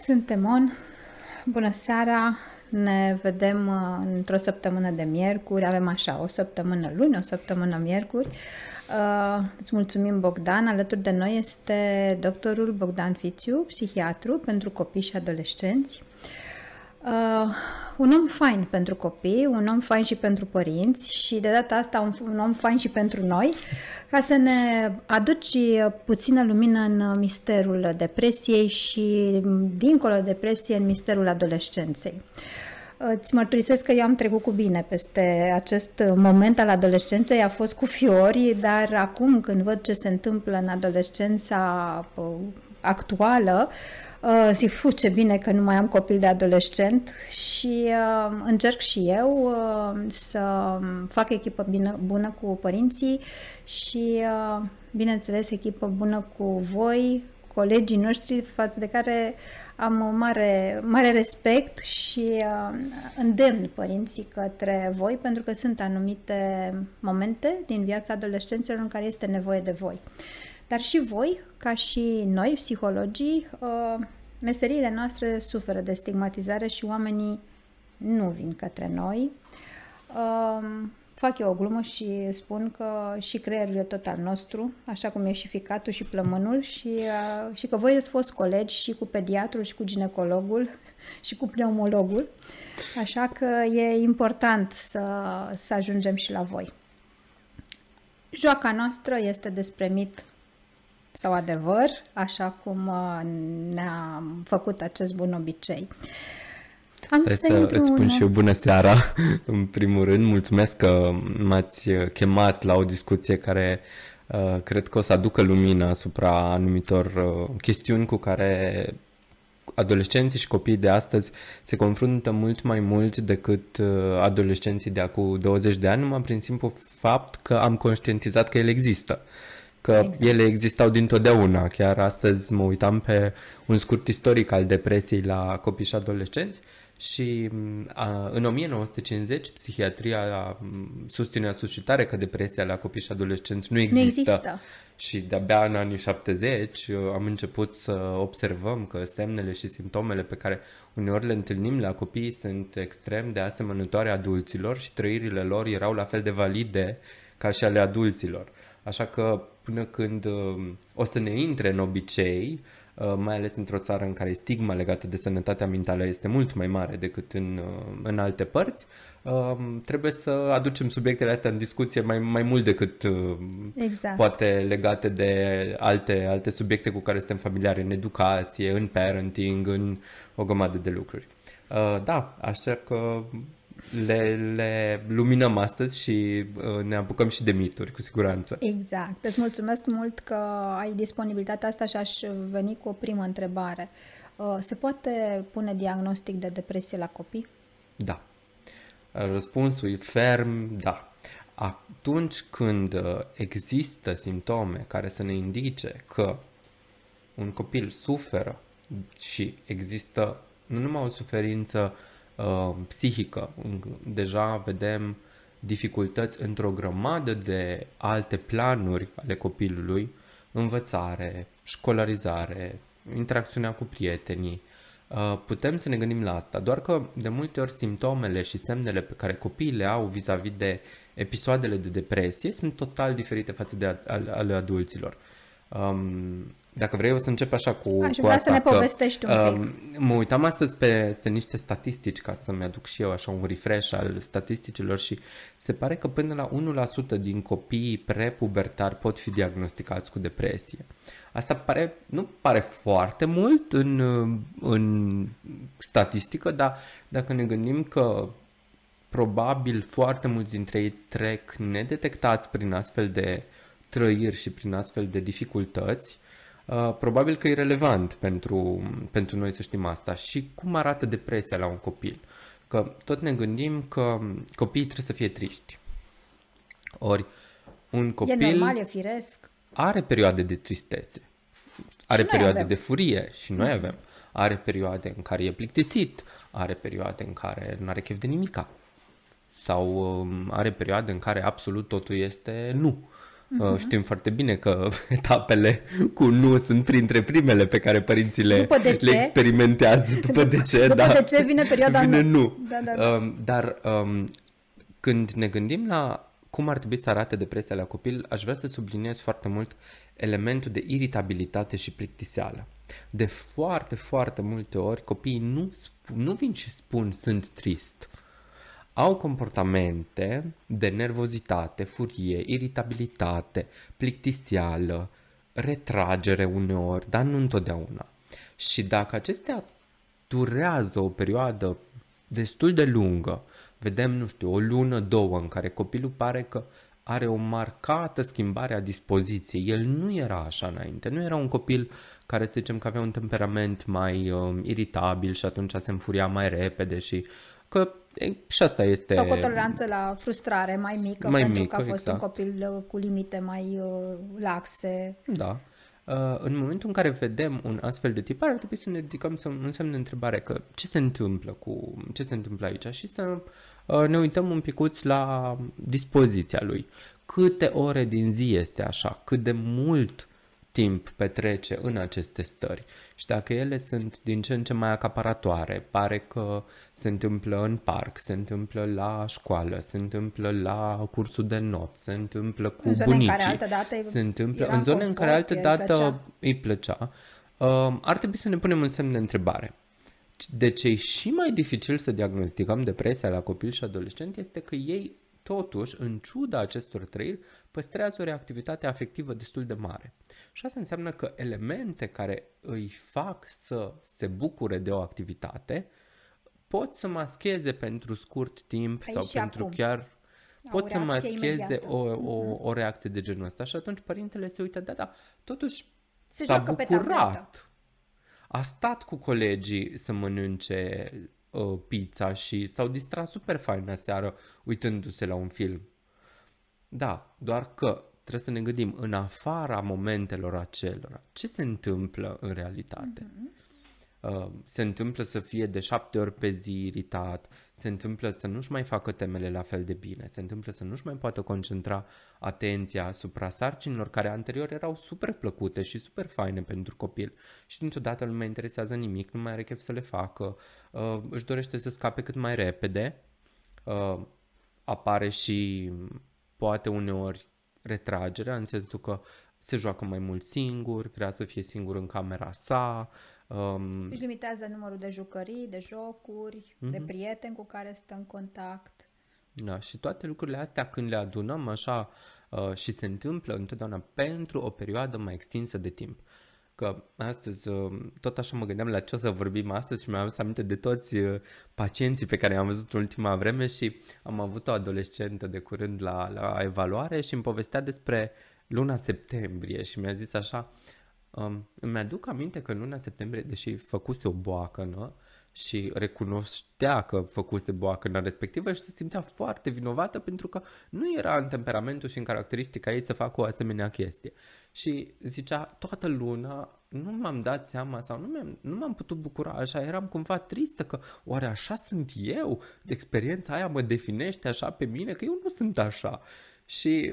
Suntem on. Bună seara! Ne vedem uh, într-o săptămână de miercuri. Avem așa, o săptămână luni, o săptămână miercuri. Uh, îți mulțumim, Bogdan. Alături de noi este doctorul Bogdan Fițiu, psihiatru pentru copii și adolescenți. Uh, un om fain pentru copii, un om fain și pentru părinți și de data asta un, un om fain și pentru noi, ca să ne aduci puțină lumină în misterul depresiei și dincolo de depresie în misterul adolescenței. Îți mărturisesc că eu am trecut cu bine peste acest moment al adolescenței, a fost cu fiori, dar acum când văd ce se întâmplă în adolescența uh, actuală, Uh, zic, fu, ce bine că nu mai am copil de adolescent și uh, încerc și eu uh, să fac echipă bine, bună cu părinții și, uh, bineînțeles, echipă bună cu voi, colegii noștri, față de care am o mare, mare respect și uh, îndemn părinții către voi, pentru că sunt anumite momente din viața adolescenților în care este nevoie de voi. Dar și voi, ca și noi, psihologii, uh, meseriile noastre suferă de stigmatizare și oamenii nu vin către noi. Uh, fac eu o glumă și spun că și creierul e tot al nostru, așa cum e și ficatul și plămânul și, uh, și că voi ați fost colegi și cu pediatrul și cu ginecologul și cu pneumologul, așa că e important să, să ajungem și la voi. Joaca noastră este despre mit sau adevăr, așa cum uh, ne-a făcut acest bun obicei. Am să, să îți spun și eu bună seara, în primul rând. Mulțumesc că m-ați chemat la o discuție care uh, cred că o să aducă lumină asupra anumitor uh, chestiuni cu care adolescenții și copiii de astăzi se confruntă mult mai mult decât uh, adolescenții de acum 20 de ani, numai prin simplu fapt că am conștientizat că ele există. Uh, că exact. ele existau dintotdeauna. Chiar astăzi mă uitam pe un scurt istoric al depresiei la copii și adolescenți și a, în 1950 psihiatria susținea suscitare că depresia la copii și adolescenți nu există. Nu există. Și de-abia în anii 70 uh, am început să observăm că semnele și simptomele pe care uneori le întâlnim la copii sunt extrem de asemănătoare adulților și trăirile lor erau la fel de valide ca și ale adulților. Așa că până când uh, o să ne intre în obicei, uh, mai ales într-o țară în care stigma legată de sănătatea mentală este mult mai mare decât în, uh, în alte părți, trebuie să aducem subiectele astea în discuție mai, mai mult decât exact. poate legate de alte, alte subiecte cu care suntem familiari în educație, în parenting, în o grămadă de lucruri. Da, așa că le, le luminăm astăzi și uh, ne apucăm și de mituri, cu siguranță. Exact. Îți mulțumesc mult că ai disponibilitatea asta și aș veni cu o primă întrebare. Uh, se poate pune diagnostic de depresie la copii? Da. Răspunsul e ferm, da. Atunci când uh, există simptome care să ne indice că un copil suferă și există nu numai o suferință uh, uh, psihică. Deja vedem dificultăți într-o grămadă de alte planuri ale copilului, învățare, școlarizare, interacțiunea cu prietenii. Uh, putem să ne gândim la asta, doar că de multe ori simptomele și semnele pe care copiii le au vis-a-vis de episoadele de depresie sunt total diferite față de ale adulților. Um, dacă vrei, o să încep așa cu, Aș cu asta. să ne că, povestești un pic. Um, mă uitam astăzi pe, pe niște statistici ca să-mi aduc și eu așa un refresh al statisticilor și se pare că până la 1% din copiii prepubertari pot fi diagnosticați cu depresie. Asta pare, nu pare foarte mult în, în statistică, dar dacă ne gândim că probabil foarte mulți dintre ei trec nedetectați prin astfel de trăiri și prin astfel de dificultăți, Uh, probabil că e relevant pentru, pentru noi să știm asta. Și cum arată depresia la un copil? Că tot ne gândim că copiii trebuie să fie triști. Ori un copil... E normal, e firesc. Are perioade de tristețe. Are perioade avem. de furie și noi avem. Are perioade în care e plictisit, are perioade în care nu are chef de nimica. Sau um, are perioade în care absolut totul este nu. Uh-huh. Știm foarte bine că etapele cu nu sunt printre primele pe care părinții le, le experimentează. După de ce, După da. de ce vine perioada vine nu. nu. Da, da, da. Um, dar um, când ne gândim la cum ar trebui să arate depresia la copil, aș vrea să subliniez foarte mult elementul de iritabilitate și plictiseală. De foarte, foarte multe ori copiii nu, nu vin și spun sunt trist. Au comportamente de nervozitate, furie, iritabilitate, plictiseală, retragere uneori, dar nu întotdeauna. Și dacă acestea durează o perioadă destul de lungă, vedem, nu știu, o lună, două, în care copilul pare că are o marcată schimbare a dispoziției. El nu era așa înainte, nu era un copil care să zicem că avea un temperament mai uh, iritabil și atunci se înfuria mai repede și că e, și asta este... Sau cu o toleranță la frustrare mai mică, mai pentru mică, că a fost exact. un copil uh, cu limite mai uh, laxe. Da. Uh, în momentul în care vedem un astfel de tipar, ar trebui să ne ridicăm să un semn de întrebare că ce se întâmplă cu ce se întâmplă aici și să uh, ne uităm un picuț la dispoziția lui. Câte ore din zi este așa, cât de mult timp petrece în aceste stări și dacă ele sunt din ce în ce mai acaparatoare, pare că se întâmplă în parc, se întâmplă la școală, se întâmplă la cursul de not, se întâmplă cu în zone bunicii, în care altă dată se întâmplă era în zone în care confort, altă dată îi plăcea. îi plăcea, uh, ar trebui să ne punem un semn de întrebare. De ce e și mai dificil să diagnosticăm depresia la copil și adolescenți este că ei totuși, în ciuda acestor trăiri, păstrează o reactivitate afectivă destul de mare. Și asta înseamnă că elemente care îi fac să se bucure de o activitate pot să mascheze pentru scurt timp Aici sau și pentru acum. chiar Au pot să reacție mascheze imediată. Mhm. o, o, o reacție de genul ăsta. Și atunci părintele se uită, da, da, totuși Se s-a joacă pe bucurat. tabletă. A stat cu colegii să mănânce uh, pizza și s-au distrat super fain seară uitându-se la un film. Da, doar că trebuie să ne gândim în afara momentelor acelora. Ce se întâmplă în realitate? Mm-hmm. Uh, se întâmplă să fie de șapte ori pe zi iritat, se întâmplă să nu-și mai facă temele la fel de bine, se întâmplă să nu-și mai poată concentra atenția asupra sarcinilor care anterior erau super plăcute și super faine pentru copil și dintr-o dată nu mai interesează nimic, nu mai are chef să le facă, uh, își dorește să scape cât mai repede, uh, apare și poate uneori retragerea, în sensul că se joacă mai mult singur, vrea să fie singur în camera sa. Um, Își limitează numărul de jucării, de jocuri, Mhm. de prieteni cu care stă în contact. da, și toate lucrurile astea când le adunăm așa uh, și se întâmplă întotdeauna pentru o perioadă mai extinsă de timp. Că astăzi, uh, tot așa mă gândeam la ce o să vorbim astăzi și mi-am adus aminte de toți uh, pacienții pe care i-am văzut în ultima vreme și am avut o adolescentă de curând la, la evaluare și îmi povestea despre luna septembrie și mi-a zis așa, um, îmi aduc aminte că în luna septembrie, deși făcuse o boacănă și recunoștea că făcuse boacăna respectivă și se simțea foarte vinovată pentru că nu era în temperamentul și în caracteristica ei să facă o asemenea chestie. Și zicea, toată luna nu m-am dat seama sau nu, mi-am, nu m-am putut bucura așa, eram cumva tristă că oare așa sunt eu? Experiența aia mă definește așa pe mine? Că eu nu sunt așa. Și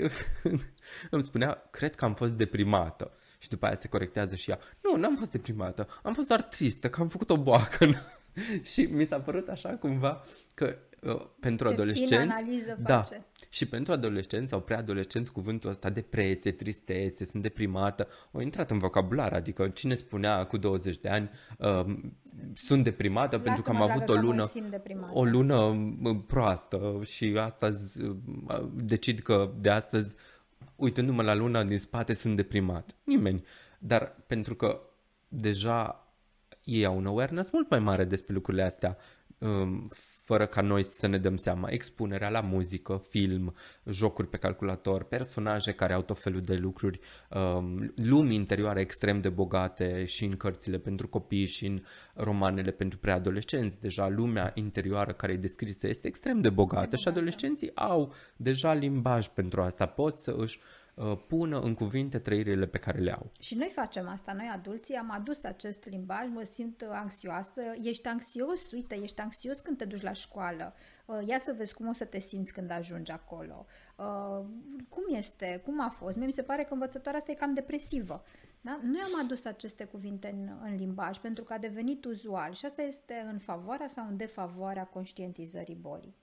îmi spunea, cred că am fost deprimată. Și după aia se corectează și ea, nu, n-am fost deprimată, am fost doar tristă că am făcut o boacă. și mi s-a părut așa cumva că uh, pentru Ce adolescenți... fină analiză da, face. și pentru adolescenți sau preadolescenți cuvântul ăsta depresie, tristețe, sunt deprimată, au intrat în vocabular, adică cine spunea cu 20 de ani uh, sunt deprimată pentru că am Lasă-mă, avut dragă, o că mă lună simt deprimată. o lună uh, proastă și astăzi uh, decid că de astăzi uitându-mă la luna din spate sunt deprimat. Nimeni. Dar pentru că deja ei au un awareness mult mai mare despre lucrurile astea, um, fără ca noi să ne dăm seama. Expunerea la muzică, film, jocuri pe calculator, personaje care au tot felul de lucruri, um, lumi interioare extrem de bogate și în cărțile pentru copii și în romanele pentru preadolescenți. Deja lumea interioară care e descrisă este extrem de bogată și adolescenții au deja limbaj pentru asta. Pot să își uh, pună în cuvinte trăirile pe care le au. Și noi facem asta, noi adulții am adus acest limbaj, mă simt anxioasă, ești anxios, uite, ești anxios când te duci la școală, Uh, ia să vezi cum o să te simți când ajungi acolo. Uh, cum este? Cum a fost? Mie mi se pare că învățătoarea asta e cam depresivă. Da? Noi am adus aceste cuvinte în, în limbaj pentru că a devenit uzual și asta este în favoarea sau în defavoarea conștientizării bolii.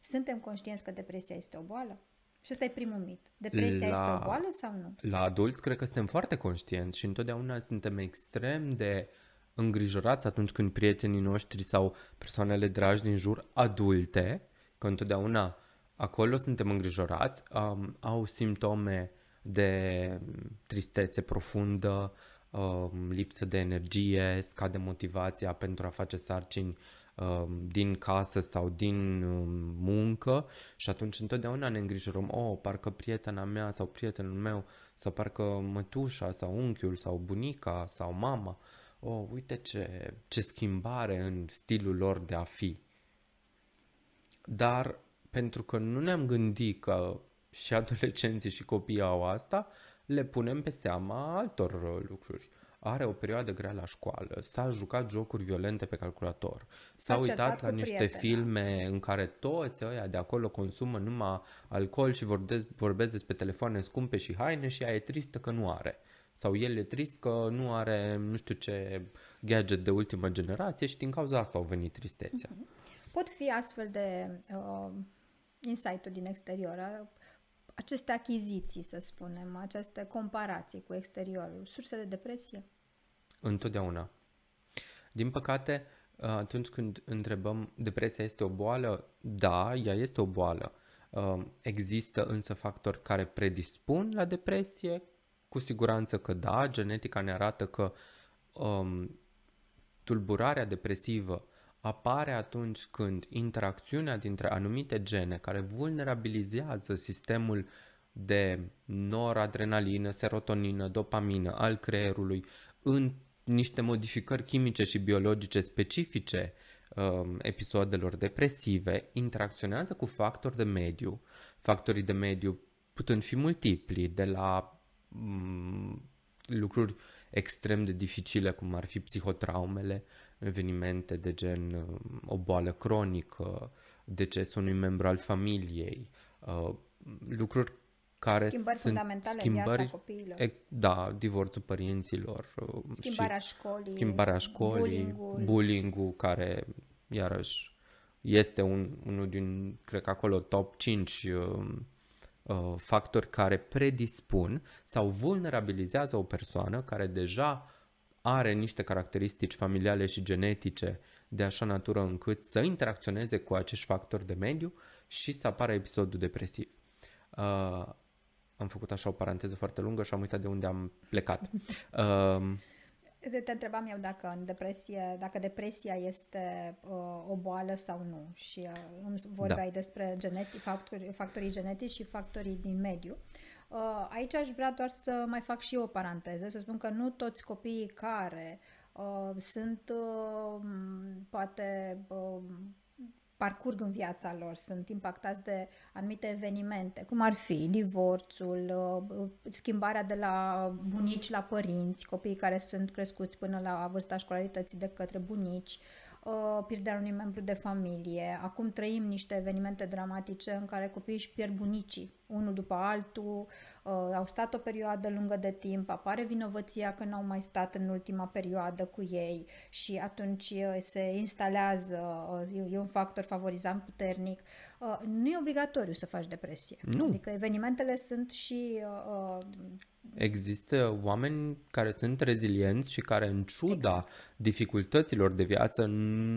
Suntem conștienți că depresia este o boală? Și ăsta e primul mit. Depresia la, este o boală sau nu? La adulți cred că suntem foarte conștienți și întotdeauna suntem extrem de îngrijorați atunci când prietenii noștri sau persoanele dragi din jur, adulte, că întotdeauna acolo suntem îngrijorați, um, au simptome de tristețe profundă, um, lipsă de energie, scade motivația pentru a face sarcini Um, din casă sau din um, muncă și atunci întotdeauna ne îngrijorăm, oh, parcă prietena mea sau prietenul meu sau parcă mătușa sau unchiul sau bunica sau mama, oh, uite ce, ce schimbare în stilul lor de a fi. Dar pentru că nu ne-am gândit că și adolescenții și copiii au asta, le punem pe seama altor lucruri are o perioadă grea la școală, s-a jucat jocuri violente pe calculator, s-a, s-a uitat la niște prietena. filme în care toți ăia de acolo consumă numai alcool și vorbesc, vorbesc despre telefoane scumpe și haine și ea e tristă că nu are. Sau el e trist că nu are nu știu ce gadget de ultimă generație și din cauza asta au venit tristețea. Mhm. Pot fi astfel de uh, insight-uri din exterior aceste achiziții, să spunem, aceste comparații cu exteriorul, surse de depresie? Întotdeauna. Din păcate, atunci când întrebăm depresia este o boală, da, ea este o boală. Um, există însă factori care predispun la depresie? Cu siguranță că da, genetica ne arată că um, tulburarea depresivă apare atunci când interacțiunea dintre anumite gene care vulnerabilizează sistemul de noradrenalină, serotonină, dopamină al creierului în niște modificări chimice și biologice specifice um, episoadelor depresive, interacționează cu factori de mediu, factorii de mediu putând fi multipli, de la um, lucruri extrem de dificile, cum ar fi psihotraumele, evenimente de gen uh, o boală cronică, decesul unui membru al familiei, uh, lucruri care schimbări sunt fundamentale schimbări, în viața copiilor. E, da, divorțul părinților. Uh, schimbarea școlii. Schimbarea școlii, bullying-ul, bullying-ul care, iarăși, este un, unul din, cred că acolo, top 5 uh, uh, factori care predispun sau vulnerabilizează o persoană care deja are niște caracteristici familiale și genetice de așa natură încât să interacționeze cu acești factori de mediu și să apară episodul depresiv. Uh, am făcut așa o paranteză foarte lungă și am uitat de unde am plecat. Uh, te întrebam eu dacă în depresie, dacă depresia este uh, o boală sau nu și uh, îmi vorbeai da. despre genetic, factori, factorii genetici și factorii din mediu. Uh, aici aș vrea doar să mai fac și eu o paranteză, să spun că nu toți copiii care uh, sunt uh, poate uh, parcurg în viața lor, sunt impactați de anumite evenimente, cum ar fi divorțul, uh, schimbarea de la bunici la părinți, copiii care sunt crescuți până la vârsta școlarității de către bunici, uh, pierderea unui membru de familie. Acum trăim niște evenimente dramatice în care copiii își pierd bunicii, unul după altul, uh, au stat o perioadă lungă de timp, apare vinovăția că n-au mai stat în ultima perioadă cu ei și atunci uh, se instalează, uh, e un factor favorizant puternic. Uh, nu e obligatoriu să faci depresie. Nu. Adică evenimentele sunt și uh, uh Există oameni care sunt rezilienți și care, în ciuda exact. dificultăților de viață,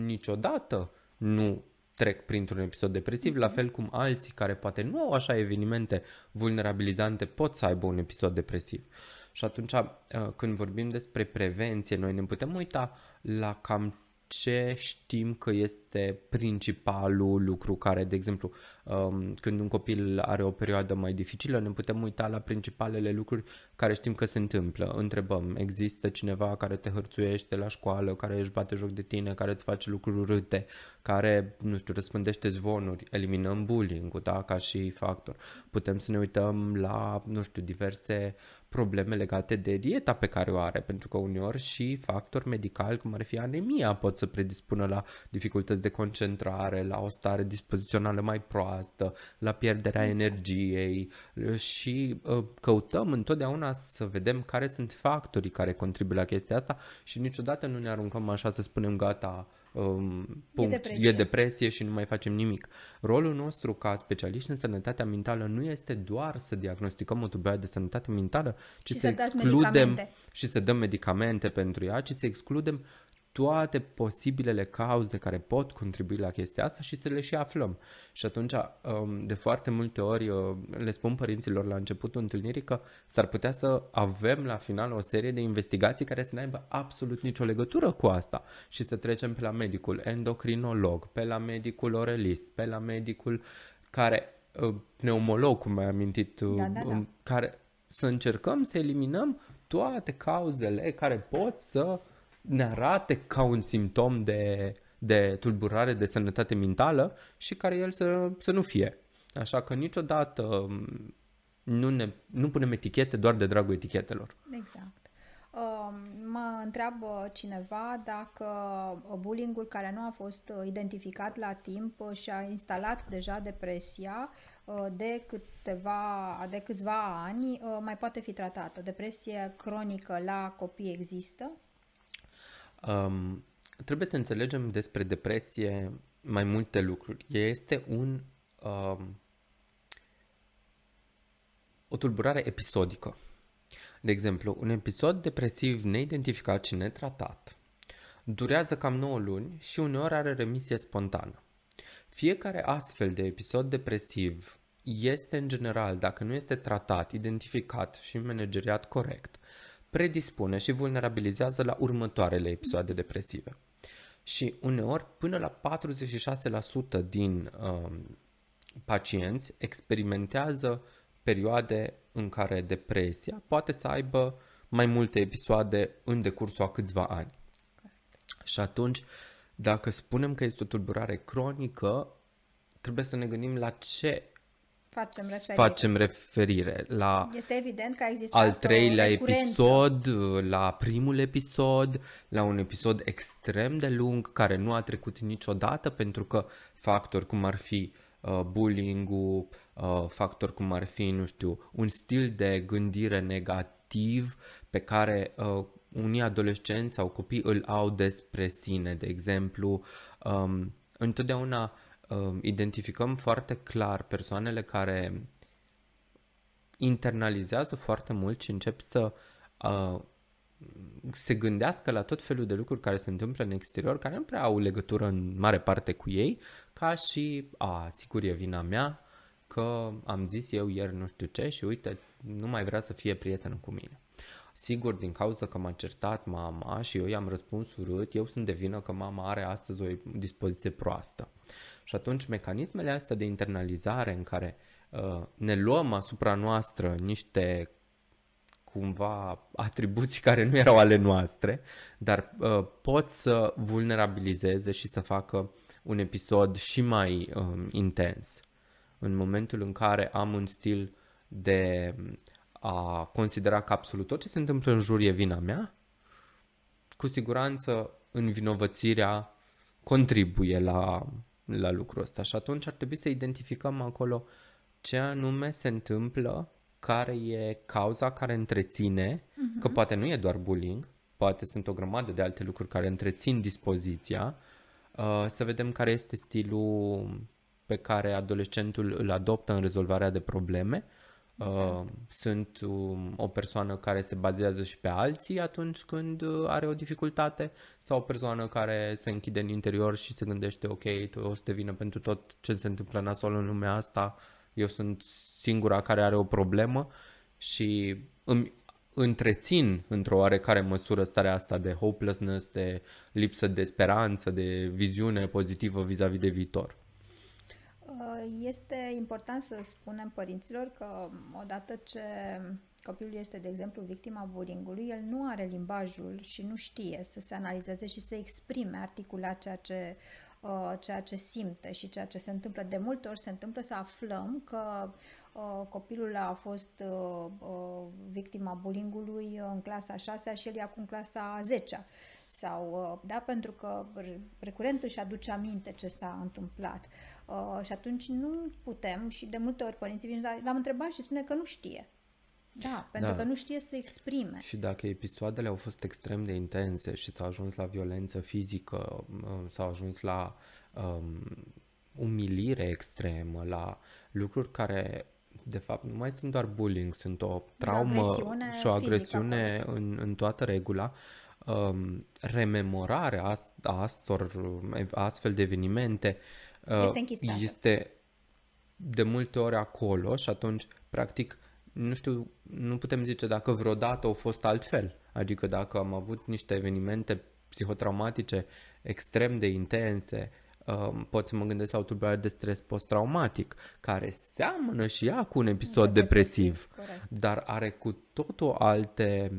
niciodată nu trec printr-un episod depresiv, la fel cum alții care poate nu au așa evenimente vulnerabilizante pot să aibă un episod depresiv. Și atunci, uh, când vorbim despre prevenție, noi ne putem uita la cam ce știm că este principalul lucru care, de exemplu, um, când un copil are o perioadă mai dificilă, ne putem uita la principalele lucruri care știm că se întâmplă. Întrebăm, există cineva care te hărțuiește la școală, care își bate joc de tine, care îți face lucruri urâte, care, nu știu, răspândește zvonuri, eliminăm bullying da, ca și factor. Putem să ne uităm la, nu știu, diverse probleme legate de dieta pe care o are, pentru că uneori și factori medicali, cum ar fi anemia, pot să predispună la dificultăți de concentrare, la o stare dispozițională mai proastă, la pierderea exact. energiei și uh, căutăm întotdeauna să vedem care sunt factorii care contribuie la chestia asta și niciodată nu ne aruncăm așa să spunem gata, um, punct, e depresie. e depresie și nu mai facem nimic. Rolul nostru ca specialiști în sănătatea mentală nu este doar să diagnosticăm o tulburare de sănătate mentală, ci și să, să excludem și să dăm medicamente pentru ea, ci să excludem toate posibilele cauze care pot contribui la chestia asta și să le și aflăm. Și atunci, um, de foarte multe ori, uh, le spun părinților la începutul întâlnirii că s-ar putea să avem la final o serie de investigații care să nu aibă absolut nicio legătură cu asta și să trecem pe la medicul endocrinolog, pe la medicul orelist, pe la medicul care, uh, pneumolog, cum ai amintit, uh, da, da, da. Um, care să încercăm să eliminăm toate cauzele care pot să ne arate ca un simptom de, de tulburare de sănătate mentală și care el să, să nu fie. Așa că niciodată um, nu, ne, nu punem etichete doar de dragul etichetelor. Exact. Um, mă întreabă cineva dacă bullyingul care nu a fost identificat la timp și a instalat deja depresia uh, de câteva, de câțiva ani uh, mai poate fi tratat. O depresie cronică la copii există? Um, trebuie să înțelegem despre depresie mai multe lucruri. Este un um, o tulburare episodică. De exemplu, un episod depresiv neidentificat și netratat durează cam 9 luni și uneori are remisie spontană. Fiecare astfel de episod depresiv este în general, dacă nu este tratat, identificat și manageriat corect, predispune și vulnerabilizează la următoarele episoade depresive. Și uneori până la 46% din uh, pacienți experimentează perioade în care depresia poate să aibă mai multe episoade în decursul a câțiva ani. Și atunci, dacă spunem că este o tulburare cronică, trebuie să ne gândim la ce facem referire. facem referire la este evident că a existat al treilea episod, la primul episod, la un episod extrem de lung care nu a trecut niciodată pentru că factori cum ar fi uh, bullying-ul, uh, factori cum ar fi, nu știu, un stil de gândire negativ pe care uh, unii adolescenți sau copii îl au despre sine, de exemplu, um, întotdeauna uh, identificăm foarte clar persoanele care internalizează foarte mult și încep să uh, se gândească la tot felul de lucruri care se întâmplă în exterior, care nu prea au legătură în mare parte cu ei, ca și, a, sigur e vina mea, că am zis eu ieri nu știu ce și uite, nu mai vrea să fie prieten cu mine. Sigur, din cauza că m-a certat mama și eu i-am răspuns urât, eu sunt de vină că mama are astăzi o dispoziție proastă. Și atunci mecanismele astea de internalizare în care uh, ne luăm asupra noastră niște cumva atribuții care nu erau ale noastre, dar uh, pot să vulnerabilizeze și să facă un episod și mai uh, intens. În momentul în care am un stil de a considera că absolut tot ce se întâmplă în jur e vina mea, cu siguranță învinovățirea contribuie la la lucrul ăsta. Și atunci ar trebui să identificăm acolo ce anume se întâmplă, care e cauza care întreține, uh-huh. că poate nu e doar bullying, poate sunt o grămadă de alte lucruri care întrețin dispoziția, uh, să vedem care este stilul pe care adolescentul îl adoptă în rezolvarea de probleme Exact. Uh, sunt um, o persoană care se bazează și pe alții atunci când uh, are o dificultate sau o persoană care se închide în interior și se gândește ok, tu o să te vină pentru tot ce se întâmplă nasol în lumea asta, eu sunt singura care are o problemă și îmi întrețin într-o oarecare măsură starea asta de hopelessness, de lipsă de speranță, de viziune pozitivă vis-a-vis de viitor. Este important să spunem părinților că odată ce copilul este, de exemplu, victima bullying-ului, el nu are limbajul și nu știe să se analizeze și să exprime, articula ceea ce, uh, ceea ce simte și ceea ce se întâmplă. De multe ori se întâmplă să aflăm că uh, copilul a fost uh, uh, victima bullyingului în clasa 6 și el e acum clasa 10 sau, uh, da, pentru că recurent își aduce aminte ce s-a întâmplat uh, și atunci nu putem și de multe ori părinții vin, l-am întrebat și spune că nu știe. Da, pentru da. că nu știe să exprime. Și dacă episoadele au fost extrem de intense și s-a ajuns la violență fizică, uh, s-a ajuns la um, umilire extremă, la lucruri care de fapt nu mai sunt doar bullying, sunt o traumă o și o agresiune în, în toată regula, um, rememorarea a astor, astfel de evenimente uh, este, este de multe ori acolo și atunci, practic, nu știu, nu putem zice dacă vreodată au fost altfel. Adică dacă am avut niște evenimente psihotraumatice extrem de intense, um, pot să mă gândesc la o tulburare de stres post-traumatic, care seamănă și ea cu un episod de depresiv, depresiv dar are cu totul alte,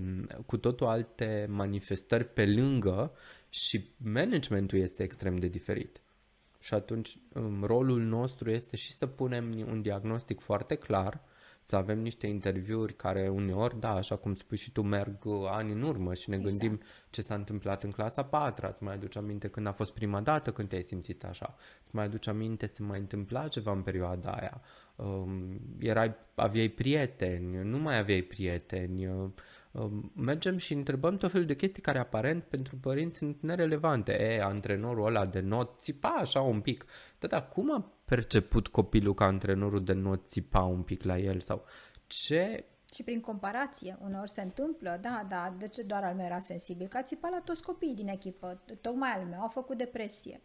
cu totul alte manifestări pe lângă și managementul este extrem de diferit. Și atunci um, rolul nostru este și să punem un diagnostic foarte clar să avem niște interviuri care uneori, da, așa cum spui și tu, merg uh, ani în urmă și ne exact. gândim ce s-a întâmplat în clasa 4, îți mai aduce aminte când a fost prima dată când te-ai simțit așa, îți mai aduce aminte să mai întâmpla ceva în perioada aia, um, erai, aveai prieteni, nu mai aveai prieteni, uh, um, mergem și întrebăm tot felul de chestii care aparent pentru părinți sunt nerelevante. E, antrenorul ăla de not țipa așa un pic. Da, da, cum a perceput copilul ca antrenorul de not țipa un pic la el sau ce și prin comparație, uneori se întâmplă, da, da, de ce doar al meu era sensibil? Că a țipat la toți copiii din echipă, tocmai al meu, a făcut depresie.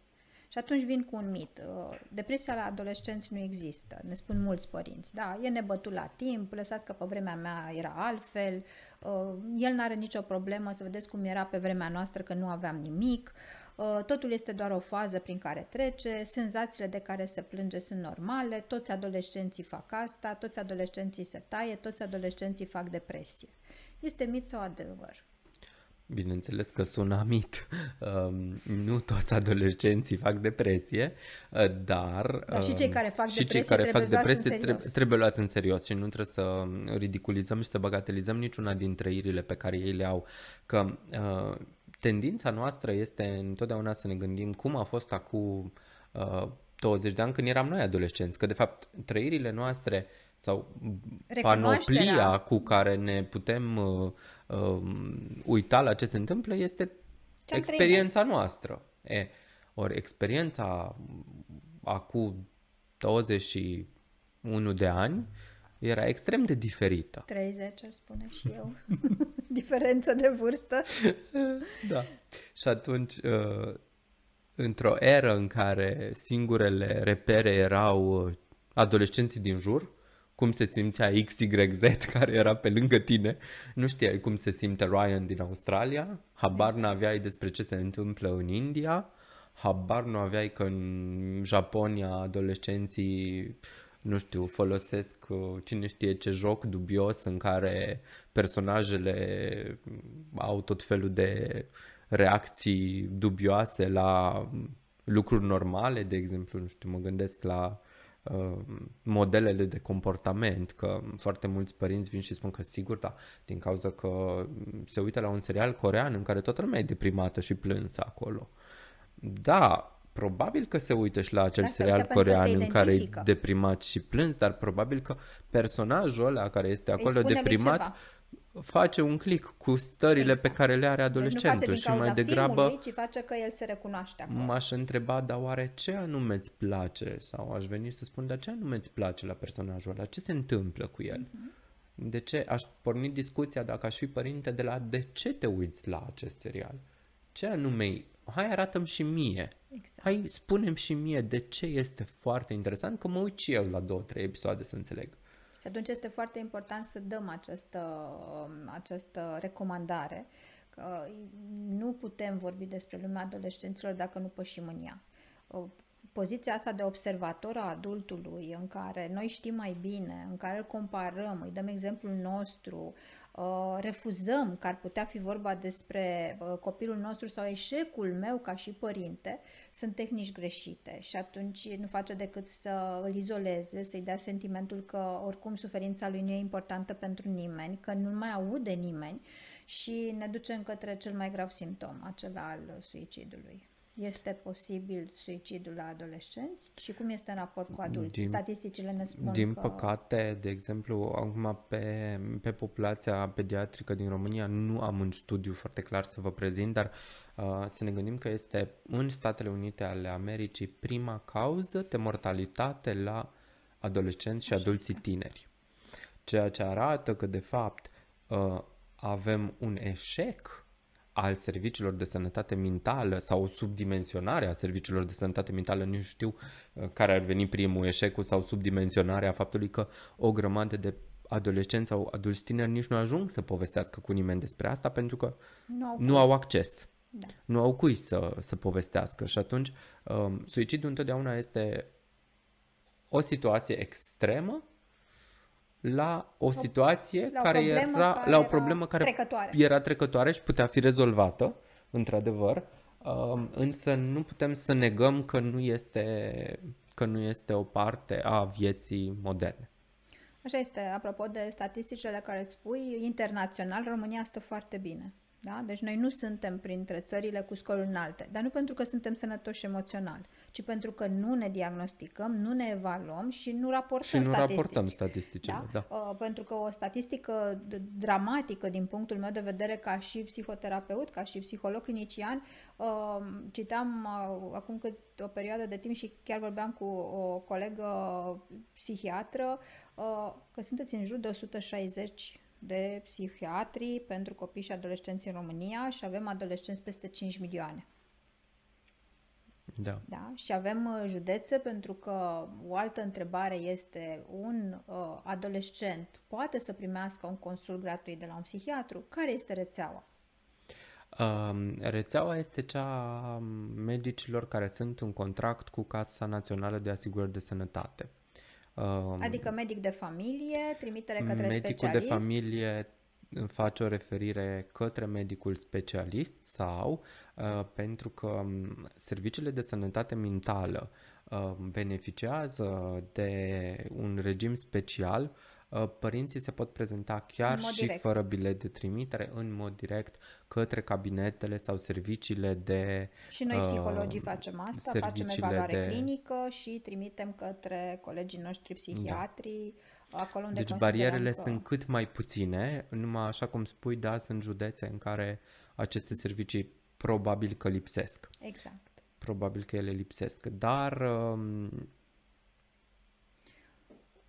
Și atunci vin cu un mit. Uh, depresia la adolescenți nu există, ne spun mulți părinți. Da, e nebătut la timp, lăsați că pe vremea mea era altfel, uh, el nu are nicio problemă, să vedeți cum era pe vremea noastră că nu aveam nimic, uh, totul este doar o fază prin care trece, senzațiile de care se plânge sunt normale, toți adolescenții fac asta, toți adolescenții se taie, toți adolescenții fac depresie. Este mit sau adevăr? Bineînțeles că sună mit. Um, nu toți adolescenții fac depresie, uh, dar... Dar și cei care fac și depresie, cei care fac depresie trebuie, trebuie luați în serios și nu trebuie să ridiculizăm și să bagatelizăm niciuna din trăirile pe care ei le au. Că uh, tendința noastră este întotdeauna să ne gândim cum a fost acum uh, 20 de ani când eram noi adolescenți, că de fapt trăirile noastre sau panoplia cu care ne putem uh, uh, uita la ce se întâmplă este Ce-am experiența trăit. noastră. E, ori experiența acum 21 de ani era extrem de diferită. 30, ar spune și eu. Diferență de vârstă. da. Și atunci, uh, într-o eră în care singurele repere erau uh, adolescenții din jur, cum se simțea XYZ care era pe lângă tine, nu știai cum se simte Ryan din Australia, habar nu aveai despre ce se întâmplă în India, habar nu aveai că în Japonia adolescenții nu știu, folosesc uh, cine știe ce joc dubios în care personajele au tot felul de reacții dubioase la lucruri normale, de exemplu, nu știu, mă gândesc la Uh, modelele de comportament, că foarte mulți părinți vin și spun că sigur, da, din cauza că se uită la un serial corean în care toată lumea e deprimată și plânsă acolo. Da, probabil că se uită și la acel da, serial corean în care e deprimat și plâns, dar probabil că personajul ăla care este acolo deprimat face un click cu stările exact. pe care le are adolescentul deci și mai degrabă filmului, ci face că el se recunoaște acolo. M-aș întreba, dar oare ce anume îți place? Sau aș veni să spun, dar ce anume îți place la personajul ăla? Ce se întâmplă cu el? Uh-huh. De ce? Aș porni discuția dacă aș fi părinte de la de ce te uiți la acest serial? Ce anume Hai arată și mie. Exact. Hai spunem și mie de ce este foarte interesant, că mă uit și eu la două, trei episoade să înțeleg. Și atunci este foarte important să dăm această, această recomandare că nu putem vorbi despre lumea adolescenților dacă nu pășim în ea. poziția asta de observator a adultului, în care noi știm mai bine, în care îl comparăm, îi dăm exemplul nostru, uh, refuzăm că ar putea fi vorba despre uh, copilul nostru sau eșecul meu ca și părinte, sunt tehnici greșite și atunci nu face decât să îl izoleze, să-i dea sentimentul că oricum suferința lui nu e importantă pentru nimeni, că nu mai aude nimeni și ne ducem către cel mai grav simptom, acela al suicidului. Este posibil suicidul la adolescenți și cum este în raport cu adulți? Din, Statisticile ne spun Din că... păcate, de exemplu, acum pe, pe populația pediatrică din România nu am un studiu foarte clar să vă prezint, dar uh, să ne gândim că este în Statele Unite ale Americii prima cauză de mortalitate la adolescenți și adulții tineri. Ceea ce arată că, de fapt, uh, avem un eșec al serviciilor de sănătate mentală sau o subdimensionare a serviciilor de sănătate mentală, nu știu uh, care ar veni primul, eșecul sau subdimensionarea faptului că o grămadă de adolescenți sau adulți tineri nici nu ajung să povestească cu nimeni despre asta pentru că nu au, nu au acces. Da. Nu au cui să, să povestească și atunci um, suicidul întotdeauna este o situație extremă la o situație la o care era care la o problemă care trecătoare. era trecătoare și putea fi rezolvată, într-adevăr, um, însă nu putem să negăm că nu este că nu este o parte a vieții moderne. Așa este, apropo de statisticile de care spui, internațional România stă foarte bine. Da? Deci noi nu suntem printre țările cu scoruri înalte, dar nu pentru că suntem sănătoși emoțional, ci pentru că nu ne diagnosticăm, nu ne evaluăm și nu raportăm și nu statistici. raportăm statisticile. Da? Da? Uh, pentru că o statistică dramatică din punctul meu de vedere ca și psihoterapeut, ca și psiholog clinician, uh, citam uh, acum cât o perioadă de timp și chiar vorbeam cu o colegă psihiatră că sunteți în jur de 160 de psihiatri pentru copii și adolescenți în România și avem adolescenți peste 5 milioane. Da. da. Și avem uh, județe pentru că o altă întrebare este un uh, adolescent poate să primească un consult gratuit de la un psihiatru? Care este rețeaua? Uh, rețeaua este cea a medicilor care sunt în contract cu Casa Națională de Asigurări de Sănătate. Uh, adică medic de familie, trimitere către medicul specialist? de familie face o referire către medicul specialist sau uh, pentru că um, serviciile de sănătate mentală uh, beneficiază de un regim special Uh, părinții se pot prezenta chiar și direct. fără bilet de trimitere în mod direct către cabinetele sau serviciile de Și noi uh, psihologii uh, facem asta, facem evaluare de... clinică și trimitem către colegii noștri psihiatri da. acolo unde Deci barierele că... sunt cât mai puține, numai așa cum spui, da, sunt județe în care aceste servicii probabil că lipsesc. Exact. Probabil că ele lipsesc, dar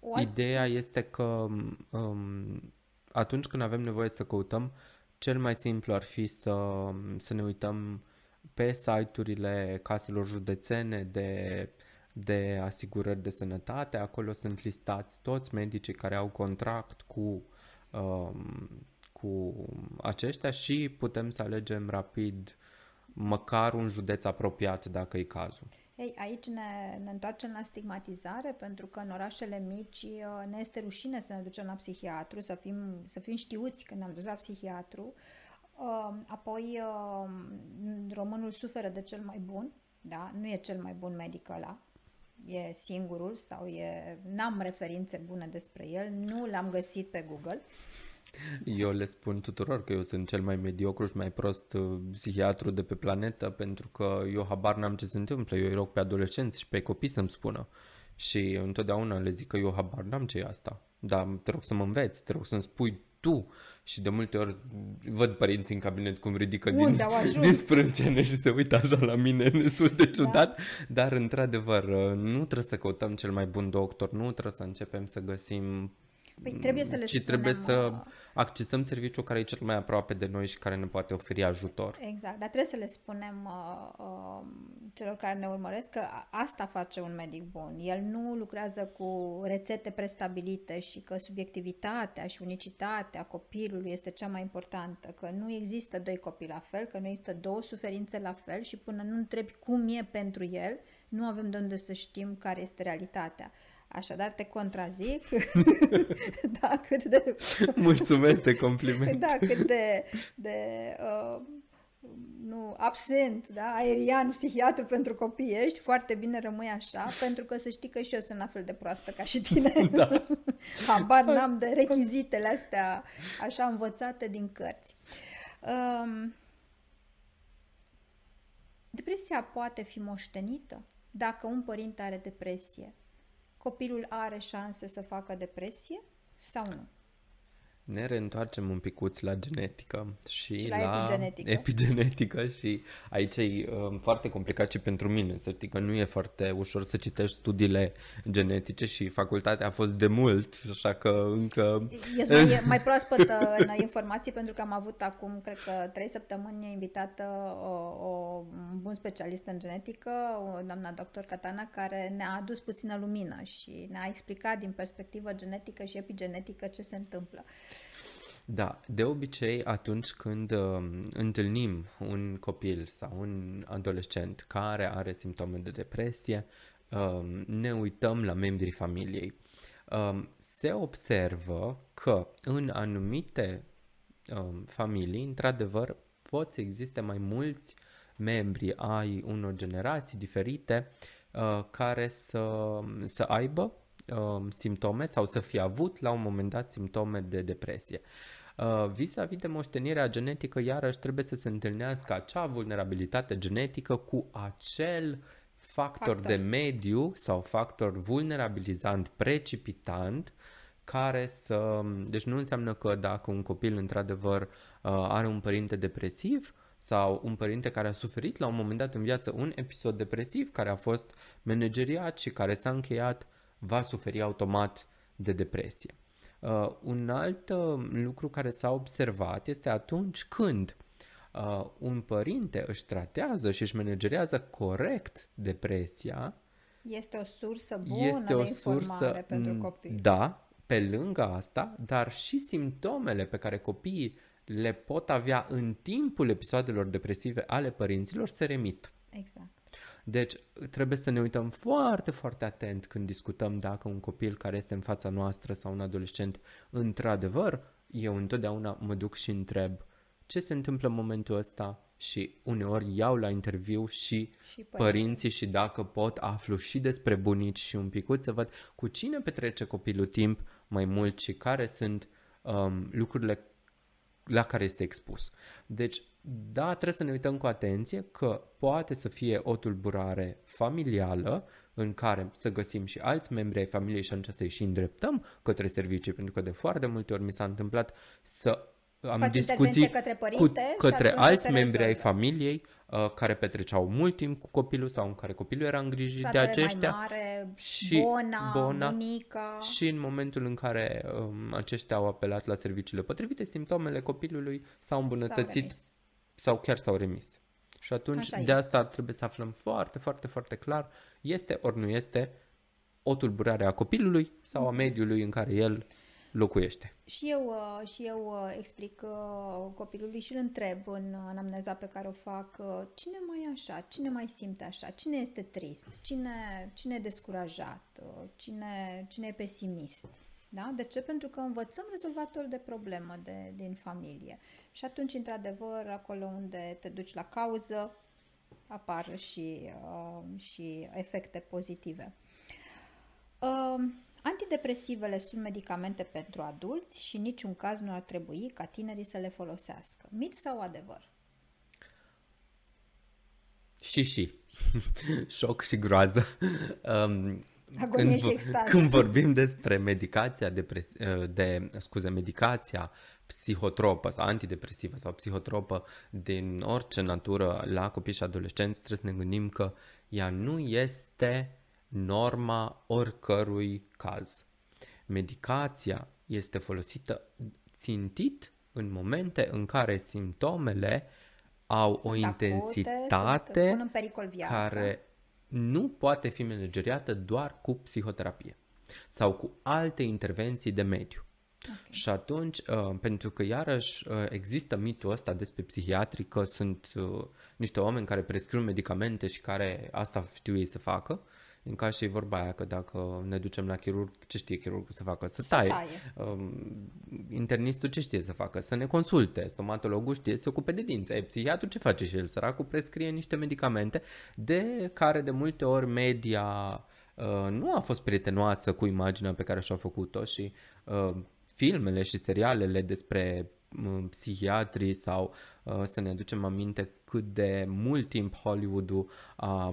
um, o Ideea este că um, atunci când avem nevoie să căutăm, cel mai simplu ar fi să, să ne uităm pe site-urile caselor județene de, de asigurări de sănătate. Acolo sunt listați toți medicii care au contract cu, um, cu aceștia și putem să alegem rapid măcar un județ apropiat dacă e cazul. Ei, aici ne, ne întoarcem la stigmatizare, pentru că în orașele mici uh, ne este rușine să ne ducem la psihiatru, să fim, să fim știuți când ne-am dus la psihiatru. Uh, apoi, uh, românul suferă de cel mai bun, da? nu e cel mai bun medic ăla, e singurul sau e... n-am referințe bune despre el, nu l-am găsit pe Google. Eu le spun tuturor că eu sunt cel mai mediocru și mai prost uh, psihiatru de pe planetă pentru că eu habar n-am ce se întâmplă. Eu îi rog pe adolescenți și pe copii să-mi spună. Și întotdeauna le zic că eu habar n-am ce e asta. Dar te rog să mă înveți, te rog să-mi spui tu. Și de multe ori văd părinții în cabinet cum ridică din, din sprâncene și se uită așa la mine destul de ciudat. Da. Dar într-adevăr, uh, nu trebuie să căutăm cel mai bun doctor, nu trebuie să începem să găsim Păi trebuie să le și spunem, trebuie să accesăm serviciul care e cel mai aproape de noi și care ne poate oferi ajutor. Exact, dar trebuie să le spunem uh, uh, celor care ne urmăresc că asta face un medic bun. El nu lucrează cu rețete prestabilite și că subiectivitatea și unicitatea copilului este cea mai importantă, că nu există doi copii la fel, că nu există două suferințe la fel și până nu întrebi cum e pentru el, nu avem de unde să știm care este realitatea. Așadar te contrazic. da, cât de... Mulțumesc de compliment. Da, cât de, de uh, nu, absent, da, aerian, psihiatru pentru copii ești, foarte bine rămâi așa, pentru că să știi că și eu sunt la fel de proastă ca și tine. Da. Habar n-am de rechizitele astea așa învățate din cărți. Um, depresia poate fi moștenită dacă un părinte are depresie copilul are șanse să facă depresie sau nu? Ne reîntoarcem un picuț la genetică și, și la, la epigenetică. epigenetică și aici e um, foarte complicat și pentru mine, să știi că nu e foarte ușor să citești studiile genetice și facultatea a fost de mult, așa că încă... Ești mai, mai proaspătă în informații pentru că am avut acum, cred că trei săptămâni invitată o, o un bun specialist în genetică, o doamna doctor Catana, care ne-a adus puțină lumină și ne-a explicat din perspectivă genetică și epigenetică ce se întâmplă. Da, de obicei atunci când uh, întâlnim un copil sau un adolescent care are simptome de depresie, uh, ne uităm la membrii familiei. Uh, se observă că în anumite uh, familii, într-adevăr, pot să existe mai mulți membri ai unor generații diferite uh, care să, să aibă uh, simptome sau să fie avut la un moment dat simptome de depresie. Uh, vis-a-vis de moștenirea genetică, iarăși trebuie să se întâlnească acea vulnerabilitate genetică cu acel factor, factor. de mediu sau factor vulnerabilizant precipitant care să... Deci nu înseamnă că dacă un copil într-adevăr uh, are un părinte depresiv sau un părinte care a suferit la un moment dat în viață un episod depresiv care a fost manageriat și care s-a încheiat, va suferi automat de depresie. Uh, un alt uh, lucru care s-a observat este atunci când uh, un părinte își tratează și își managerează corect depresia, este o sursă bună este o de informare sursă, pentru copii. Da, pe lângă asta, dar și simptomele pe care copiii le pot avea în timpul episoadelor depresive ale părinților se remit. Exact. Deci trebuie să ne uităm foarte, foarte atent când discutăm dacă un copil care este în fața noastră sau un adolescent, într-adevăr, eu întotdeauna mă duc și întreb ce se întâmplă în momentul ăsta și uneori iau la interviu și, și părinții. părinții și dacă pot aflu și despre bunici și un picuț să văd cu cine petrece copilul timp mai mult și care sunt um, lucrurile la care este expus. Deci, da, trebuie să ne uităm cu atenție că poate să fie o tulburare familială în care să găsim și alți membri ai familiei și atunci să-i și îndreptăm către servicii, pentru că de foarte multe ori mi s-a întâmplat să am discuții către, părinte cu, către alți membri ai familiei uh, care petreceau mult timp cu copilul sau în care copilul era îngrijit Fratele de aceștia. mai mare, și bona, bona. bunica. și în momentul în care um, aceștia au apelat la serviciile potrivite, simptomele copilului s-au îmbunătățit s-au sau chiar s-au remis. Și atunci Așa de este. asta trebuie să aflăm foarte, foarte, foarte clar este ori nu este o tulburare a copilului sau a mhm. mediului în care el locuiește. Și eu, uh, și eu uh, explic uh, copilului și îl întreb în anamneza pe care o fac cine mai e așa, cine mai simte așa, cine este trist, cine, cine e descurajat, cine, cine e pesimist. Da? De ce? Pentru că învățăm rezolvatorul de problemă de, din familie. Și atunci, într-adevăr, acolo unde te duci la cauză, apar și, uh, și efecte pozitive. Uh, Antidepresivele sunt medicamente pentru adulți și în niciun caz nu ar trebui ca tinerii să le folosească. Mit sau adevăr? Și și. Șoc și groază. Um, Agonie când, și extaz. Când vorbim despre medicația de, de, scuze, medicația psihotropă sau antidepresivă sau psihotropă din orice natură la copii și adolescenți, trebuie să ne gândim că ea nu este norma oricărui caz. Medicația este folosită țintit în momente în care simptomele au sunt o intensitate acute, care nu poate fi manageriată doar cu psihoterapie sau cu alte intervenții de mediu. Okay. Și atunci, uh, pentru că iarăși uh, există mitul ăsta despre psihiatri că sunt uh, niște oameni care prescriu medicamente și care asta știu ei să facă, în ca și vorba aia că dacă ne ducem la chirurg, ce știe chirurgul să facă? Să, să taie. taie. Um, internistul ce știe să facă? Să ne consulte. Stomatologul știe să se ocupe de dinți. E, psihiatru ce face și el? Săracul prescrie niște medicamente de care de multe ori media uh, nu a fost prietenoasă cu imaginea pe care și-a făcut-o și uh, filmele și serialele despre psihiatrii sau uh, să ne aducem aminte cât de mult timp Hollywood-ul a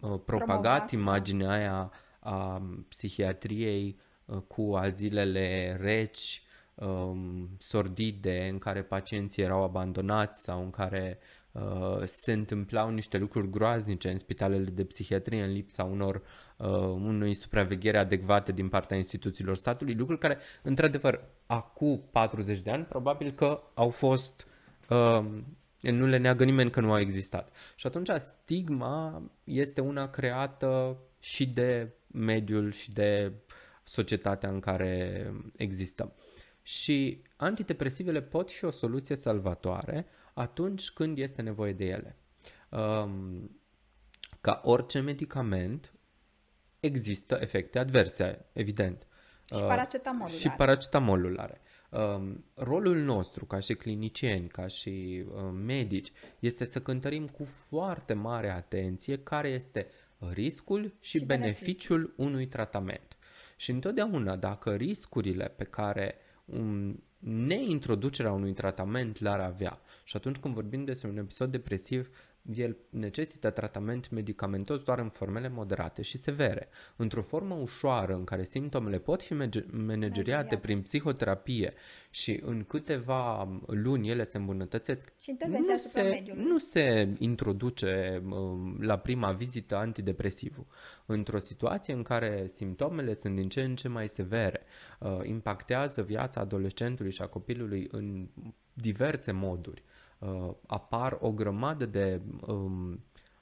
uh, propagat da. imaginea aia a psihiatriei uh, cu azilele reci, um, sordide, în care pacienții erau abandonați sau în care uh, se întâmplau niște lucruri groaznice în spitalele de psihiatrie în lipsa unor uh, unui supraveghere adecvate din partea instituțiilor statului, lucruri care, într-adevăr, acum 40 de ani, probabil că au fost uh, nu le neagă nimeni că nu au existat. Și atunci stigma este una creată și de mediul și de societatea în care există. Și antidepresivele pot fi o soluție salvatoare atunci când este nevoie de ele. Um, ca orice medicament, există efecte adverse, evident. Și paracetamolul uh, Și are. paracetamolul are. Um, rolul nostru ca și clinicieni, ca și uh, medici, este să cântărim cu foarte mare atenție care este riscul și, și beneficiul beneficiu. unui tratament. Și întotdeauna, dacă riscurile pe care um, neintroducerea unui tratament l-ar avea, și atunci când vorbim despre un episod depresiv, el necesită tratament medicamentos doar în formele moderate și severe. Într-o formă ușoară în care simptomele pot fi manageriate prin psihoterapie și în câteva luni ele se îmbunătățesc, și nu, se, nu se introduce um, la prima vizită antidepresivul. Într-o situație în care simptomele sunt din ce în ce mai severe, uh, impactează viața adolescentului și a copilului în diverse moduri, uh, apar o grămadă de um,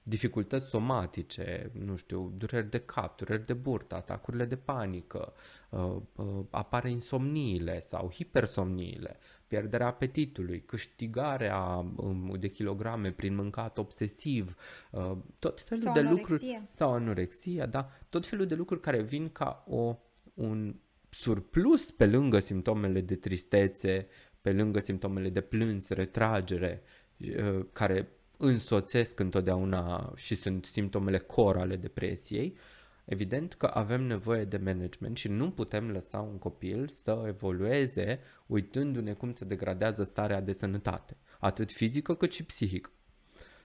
dificultăți somatice, nu știu, dureri de cap, dureri de burtă, atacurile de panică, uh, uh, apare insomniile sau hipersomniile, pierderea apetitului, câștigarea um, de kilograme prin mâncat obsesiv, uh, tot felul sau de anorexia. lucruri sau anorexia, da, tot felul de lucruri care vin ca o un surplus pe lângă simptomele de tristețe, pe lângă simptomele de plâns, retragere, uh, care însoțesc întotdeauna și sunt simptomele core ale depresiei, evident că avem nevoie de management și nu putem lăsa un copil să evolueze uitându-ne cum se degradează starea de sănătate, atât fizică cât și psihică.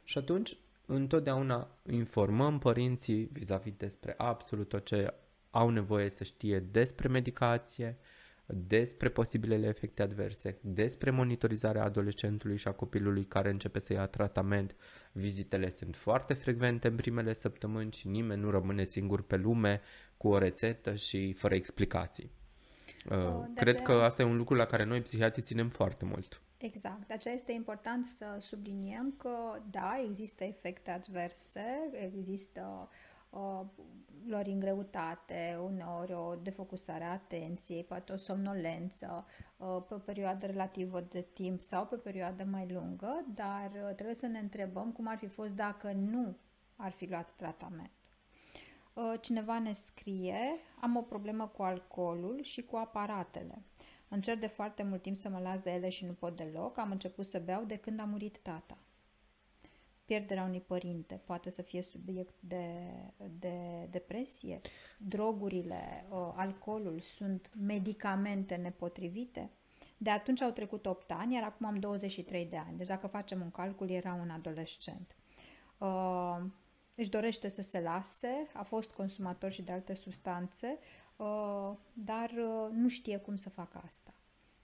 Și atunci, întotdeauna informăm părinții vis-a-vis despre absolut tot ce au nevoie să știe despre medicație, despre posibilele efecte adverse, despre monitorizarea adolescentului și a copilului care începe să ia tratament. Vizitele sunt foarte frecvente în primele săptămâni și nimeni nu rămâne singur pe lume cu o rețetă și fără explicații. Uh, o, Cred aceea... că asta e un lucru la care noi psihiatrii ținem foarte mult. Exact. De aceea este important să subliniem că, da, există efecte adverse, există uh, lor în greutate, uneori o defocusare a atenției, poate o somnolență pe o perioadă relativă de timp sau pe o perioadă mai lungă, dar trebuie să ne întrebăm cum ar fi fost dacă nu ar fi luat tratament. Cineva ne scrie, am o problemă cu alcoolul și cu aparatele. Încerc de foarte mult timp să mă las de ele și nu pot deloc. Am început să beau de când a murit tata pierderea unui părinte poate să fie subiect de, de depresie, drogurile, uh, alcoolul sunt medicamente nepotrivite. De atunci au trecut 8 ani, iar acum am 23 de ani. Deci dacă facem un calcul, era un adolescent. Uh, își dorește să se lase, a fost consumator și de alte substanțe, uh, dar uh, nu știe cum să facă asta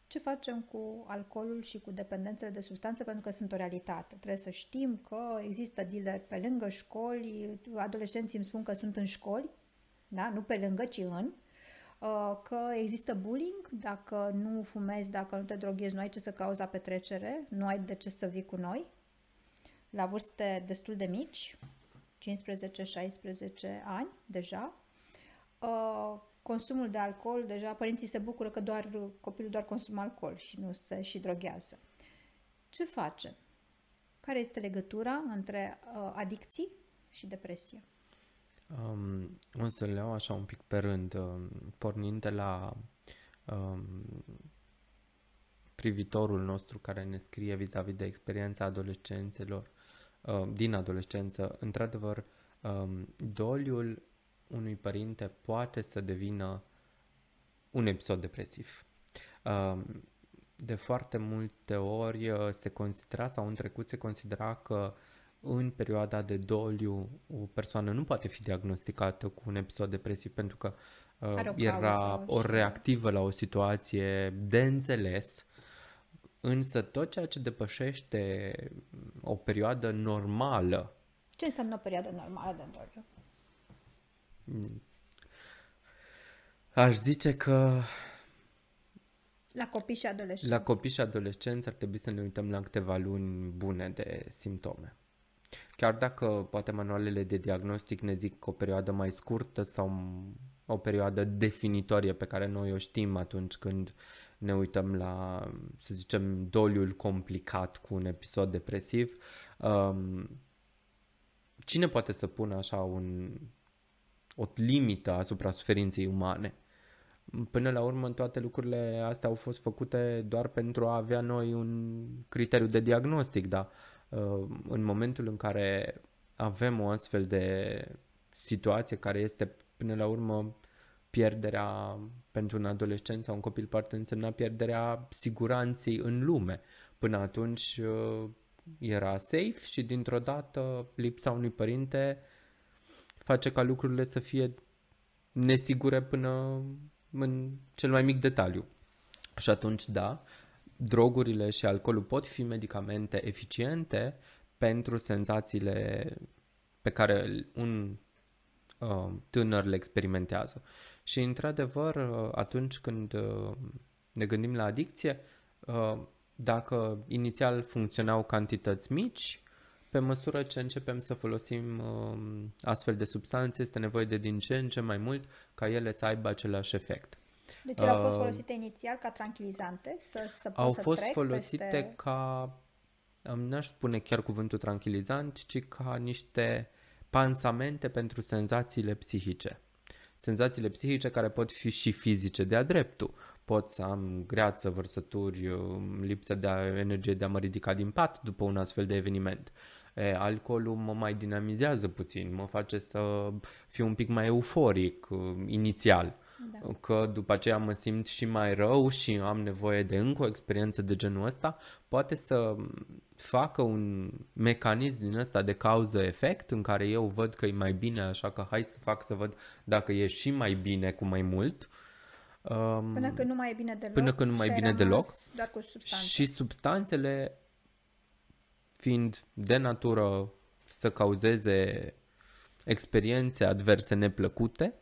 ce facem cu alcoolul și cu dependențele de substanțe, pentru că sunt o realitate. Trebuie să știm că există dealer pe lângă școli, adolescenții îmi spun că sunt în școli, da? nu pe lângă, ci în. uh, că există bullying, dacă nu fumezi, dacă nu te droghezi, nu ai ce să cauzi la petrecere, nu ai de ce să vii cu noi, la vârste destul de mici, 15-16 ani deja. Uh, consumul de alcool, deja părinții se bucură că doar copilul doar consumă alcool și nu se și droghează. Ce facem? Care este legătura între uh, adicții și depresie? Um, o să le iau așa un pic pe rând, um, pornind de la um, privitorul nostru care ne scrie vis-a-vis de experiența adolescenților uh, din adolescență. Într-adevăr, um, doliul unui părinte poate să devină un episod depresiv. Um, de foarte multe ori uh, se considera sau în trecut se considera că în perioada de doliu o persoană nu poate fi diagnosticată cu un episod depresiv pentru că uh, o era o reactivă la o situație de înțeles, însă tot ceea ce depășește o perioadă normală. Ce înseamnă o perioadă normală de doliu? Mm. Aș zice că la copii și adolescenți. La copii și adolescenți ar trebui să ne uităm la câteva luni bune de simptome. Chiar dacă poate manualele de diagnostic ne zic o perioadă mai scurtă sau o perioadă definitorie pe care noi o știm atunci când ne uităm la, să zicem, doliul complicat cu un episod depresiv, um, cine poate să pună așa un, o limită asupra suferinței umane? Până la urmă, toate lucrurile astea au fost făcute doar pentru a avea noi un criteriu de diagnostic, dar uh, în momentul în care avem o astfel de situație care este până la urmă pierderea pentru un adolescent sau un copil poate însemna pierderea siguranței în lume. Până atunci uh, era safe și dintr-o dată lipsa unui părinte face ca lucrurile să fie nesigure până în cel mai mic detaliu. Și atunci, da, drogurile și alcoolul pot fi medicamente eficiente pentru senzațiile pe care un uh, tânăr le experimentează. Și, într-adevăr, uh, atunci când uh, ne gândim la adicție, uh, dacă inițial funcționau cantități mici, pe măsură ce începem să folosim uh, astfel de substanțe, este nevoie de din ce în ce mai mult ca ele să aibă același efect. Deci ele au fost uh, folosite uh, inițial ca tranquilizante? Să, să au să fost folosite peste... ca, n-aș spune chiar cuvântul tranquilizant, ci ca niște pansamente pentru senzațiile psihice. Senzațiile psihice care pot fi și fizice de-a dreptul. Pot să am greață, vărsături, um, lipsă de energie de a mă ridica din pat după un astfel de eveniment. E, alcoolul mă mai dinamizează puțin, mă face să fiu un pic mai euforic uh, inițial. Da. Că după aceea mă simt și mai rău și am nevoie de încă o experiență de genul ăsta, poate să facă un mecanism din ăsta de cauză-efect în care eu văd că e mai bine, așa că hai să fac să văd dacă e și mai bine cu mai mult. Um, până când nu mai e bine deloc. Până când nu mai e bine deloc. Doar cu substanțe. Și substanțele fiind de natură să cauzeze experiențe adverse neplăcute,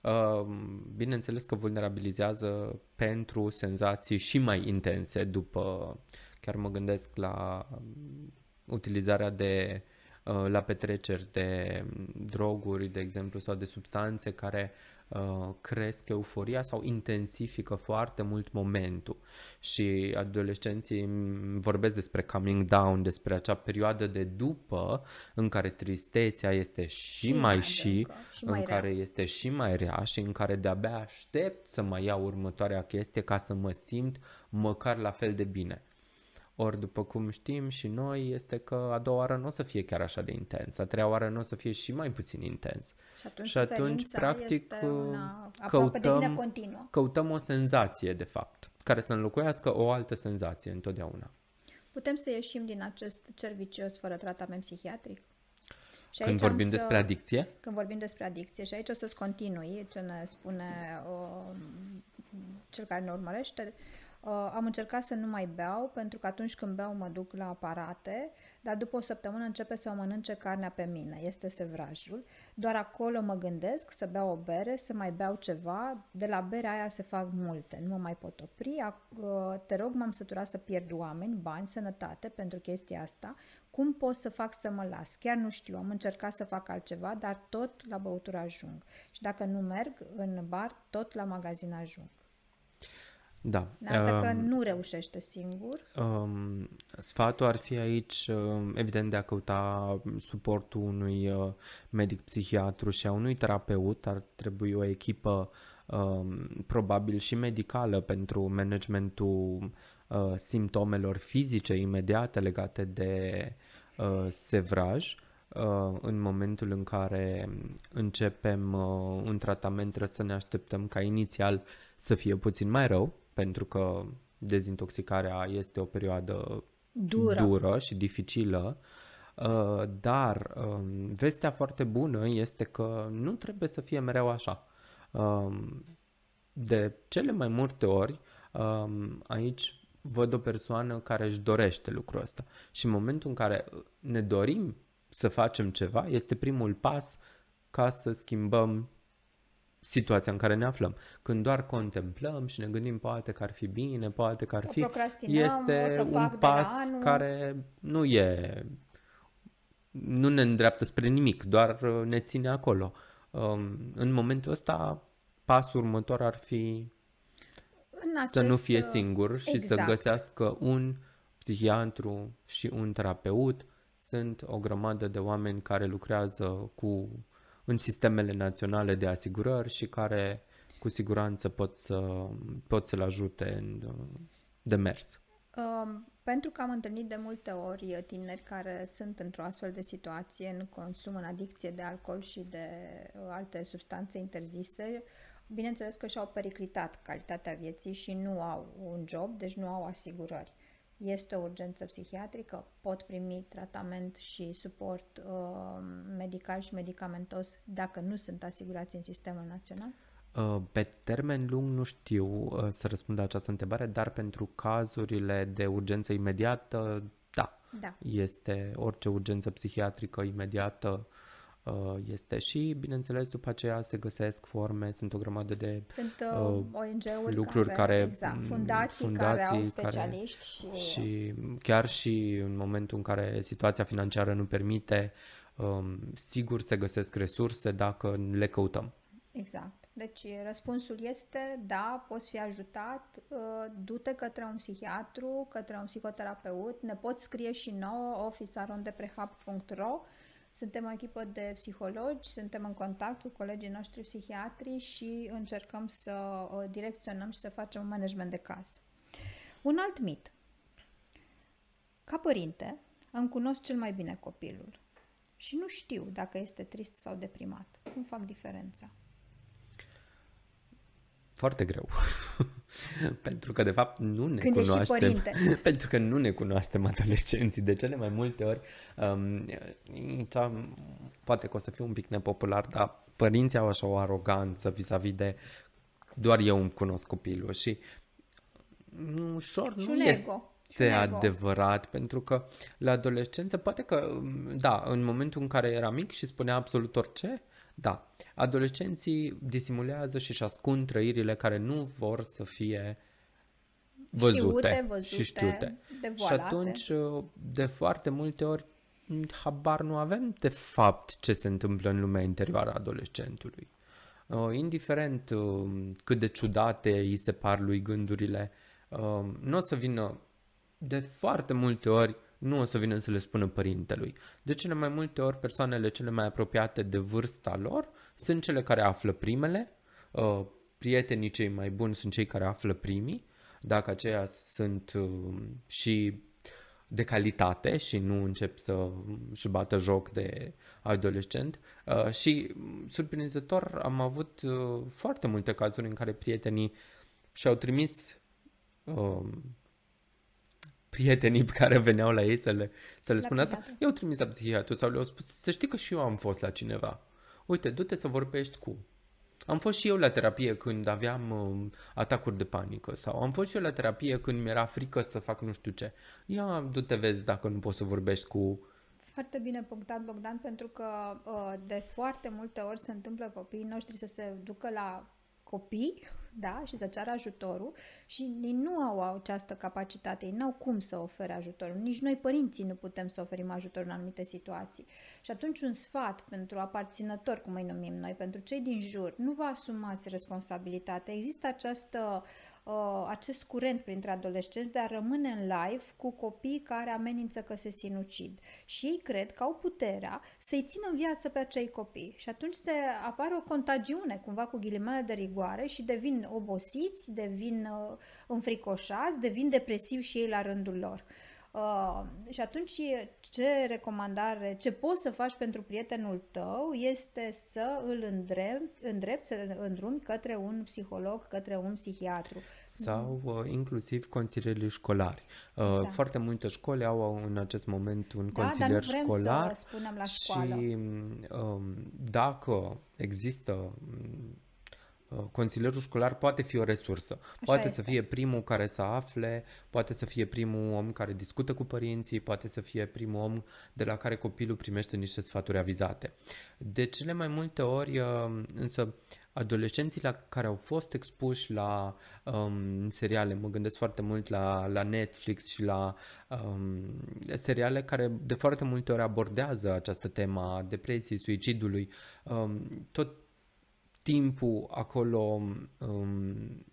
um, bineînțeles că vulnerabilizează pentru senzații și mai intense după, chiar mă gândesc la utilizarea de uh, la petreceri de droguri, de exemplu, sau de substanțe care Uh, cresc euforia sau intensifică foarte mult momentul și adolescenții vorbesc despre coming down, despre acea perioadă de după în care tristețea este și, și mai, mai și, și în mai care rea. este și mai rea și în care de-abia aștept să mai iau următoarea chestie ca să mă simt măcar la fel de bine. Ori, după cum știm și noi, este că a doua oară nu o să fie chiar așa de intens, a treia oară nu o să fie și mai puțin intens. Și atunci, și atunci practic, una, căutăm, căutăm o senzație, de fapt, care să înlocuiască o altă senzație întotdeauna. Putem să ieșim din acest cer vicios fără tratament psihiatric? Și când vorbim să, despre adicție? Când vorbim despre adicție și aici o să-ți continui ce ne spune o, cel care ne urmărește Uh, am încercat să nu mai beau, pentru că atunci când beau mă duc la aparate, dar după o săptămână începe să mănânce carnea pe mine, este sevrajul. Doar acolo mă gândesc să beau o bere, să mai beau ceva, de la berea aia se fac multe, nu mă mai pot opri. Uh, te rog, m-am săturat să pierd oameni, bani, sănătate pentru chestia asta. Cum pot să fac să mă las? Chiar nu știu, am încercat să fac altceva, dar tot la băutură ajung. Și dacă nu merg în bar, tot la magazin ajung. Da. Dar că um, nu reușește singur. Um, sfatul ar fi aici, um, evident, de a căuta suportul unui uh, medic psihiatru și a unui terapeut. Ar trebui o echipă um, probabil și medicală pentru managementul uh, simptomelor fizice imediate legate de uh, sevraj. Uh, în momentul în care începem uh, un tratament trebuie să ne așteptăm ca inițial să fie puțin mai rău, pentru că dezintoxicarea este o perioadă dură, dură și dificilă, uh, dar um, vestea foarte bună este că nu trebuie să fie mereu așa. Um, de cele mai multe ori, um, aici văd o persoană care își dorește lucrul ăsta. Și în momentul în care ne dorim să facem ceva, este primul pas ca să schimbăm situația în care ne aflăm. Când doar contemplăm și ne gândim poate că ar fi bine, poate că ar fi, este un pas care nu e nu ne îndreaptă spre nimic, doar uh, ne ține acolo. Um, în momentul ăsta, pasul următor ar fi în acest... să nu fie singur și exact. să găsească un psihiatru și un terapeut. Sunt o grămadă de oameni care lucrează cu în sistemele naționale de asigurări și care cu siguranță pot, să, pot să-l ajute în demers. Um, pentru că am întâlnit de multe ori tineri care sunt într-o astfel de situație, în consum, în adicție de alcool și de uh, alte substanțe interzise, bineînțeles că și-au periclitat calitatea vieții și nu au un job, deci nu au asigurări este o urgență psihiatrică, pot primi tratament și suport uh, medical și medicamentos dacă nu sunt asigurați în sistemul național? Uh, pe termen lung nu știu uh, să răspund la această întrebare, dar pentru cazurile de urgență imediată, da. da. Este orice urgență psihiatrică imediată Uh, este și, bineînțeles, după aceea se găsesc forme, sunt o grămadă de sunt, uh, uh ONG-uri lucruri care, care exact, fundații, fundații care au specialiști care, și... și chiar și în momentul în care situația financiară nu permite, um, sigur se găsesc resurse dacă le căutăm. Exact. Deci răspunsul este da, poți fi ajutat, uh, du-te către un psihiatru, către un psihoterapeut, ne poți scrie și nouă officearondeprehab.ro suntem o echipă de psihologi, suntem în contact cu colegii noștri psihiatri și încercăm să uh, direcționăm și să facem un management de caz. Un alt mit. Ca părinte, îmi cunosc cel mai bine copilul și nu știu dacă este trist sau deprimat. Cum fac diferența? Foarte greu. pentru că, de fapt, nu ne Când cunoaștem. pentru că nu ne cunoaștem adolescenții. De cele mai multe ori, um, poate că o să fiu un pic nepopular, dar părinții au așa o aroganță vis-a-vis de doar eu îmi cunosc copilul și ușor și nu este este adevărat, pentru că la adolescență poate că, da, în momentul în care era mic și spunea absolut orice, da, adolescenții disimulează și își ascund trăirile care nu vor să fie văzute, știute, văzute și știute. Și atunci, de foarte multe ori, habar nu avem de fapt ce se întâmplă în lumea interioară a adolescentului. Uh, indiferent uh, cât de ciudate îi se par lui gândurile, uh, nu o să vină de foarte multe ori nu o să vină să le spună părintelui. De cele mai multe ori, persoanele cele mai apropiate de vârsta lor sunt cele care află primele, uh, prietenii cei mai buni sunt cei care află primii, dacă aceia sunt uh, și de calitate și nu încep să își bată joc de adolescent. Uh, și, surprinzător, am avut foarte multe cazuri în care prietenii și-au trimis prietenii care veneau la ei să le, să le spună asta, eu trimis la psihiatru sau le-au spus să știi că și eu am fost la cineva. Uite, du-te să vorbești cu. Am fost și eu la terapie când aveam uh, atacuri de panică sau am fost și eu la terapie când mi-era frică să fac nu știu ce. Ia, du-te vezi dacă nu poți să vorbești cu foarte bine punctat, Bogdan, pentru că uh, de foarte multe ori se întâmplă copiii noștri să se ducă la copii, da, și să ceară ajutorul și ei nu au această capacitate, ei nu au cum să ofere ajutorul. Nici noi, părinții, nu putem să oferim ajutor în anumite situații. Și atunci un sfat pentru aparținători, cum îi numim noi, pentru cei din jur, nu vă asumați responsabilitatea. Există această uh, acest curent printre adolescenți de a rămâne în live cu copii care amenință că se sinucid. Și ei cred că au puterea să-i țină în viață pe acei copii. Și atunci se apare o contagiune, cumva cu ghilimele de rigoare și devin obosiți, devin uh, înfricoșați, devin depresivi și ei la rândul lor. Uh, și atunci ce recomandare, ce poți să faci pentru prietenul tău este să îl îndrept, îndrept să îl îndrumi către un psiholog, către un psihiatru. Sau uh, inclusiv consilierii școlari. Uh, exact. Foarte multe școli au în acest moment un da, consilier dar nu vrem școlar. Să spunem la școală. Și um, dacă există Uh, consilierul școlar poate fi o resursă. Așa poate este. să fie primul care să afle, poate să fie primul om care discută cu părinții, poate să fie primul om de la care copilul primește niște sfaturi avizate. De cele mai multe ori, uh, însă, adolescenții la care au fost expuși la um, seriale, mă gândesc foarte mult la, la Netflix și la um, seriale care de foarte multe ori abordează această temă a depresiei, suicidului, um, tot timpul acolo um,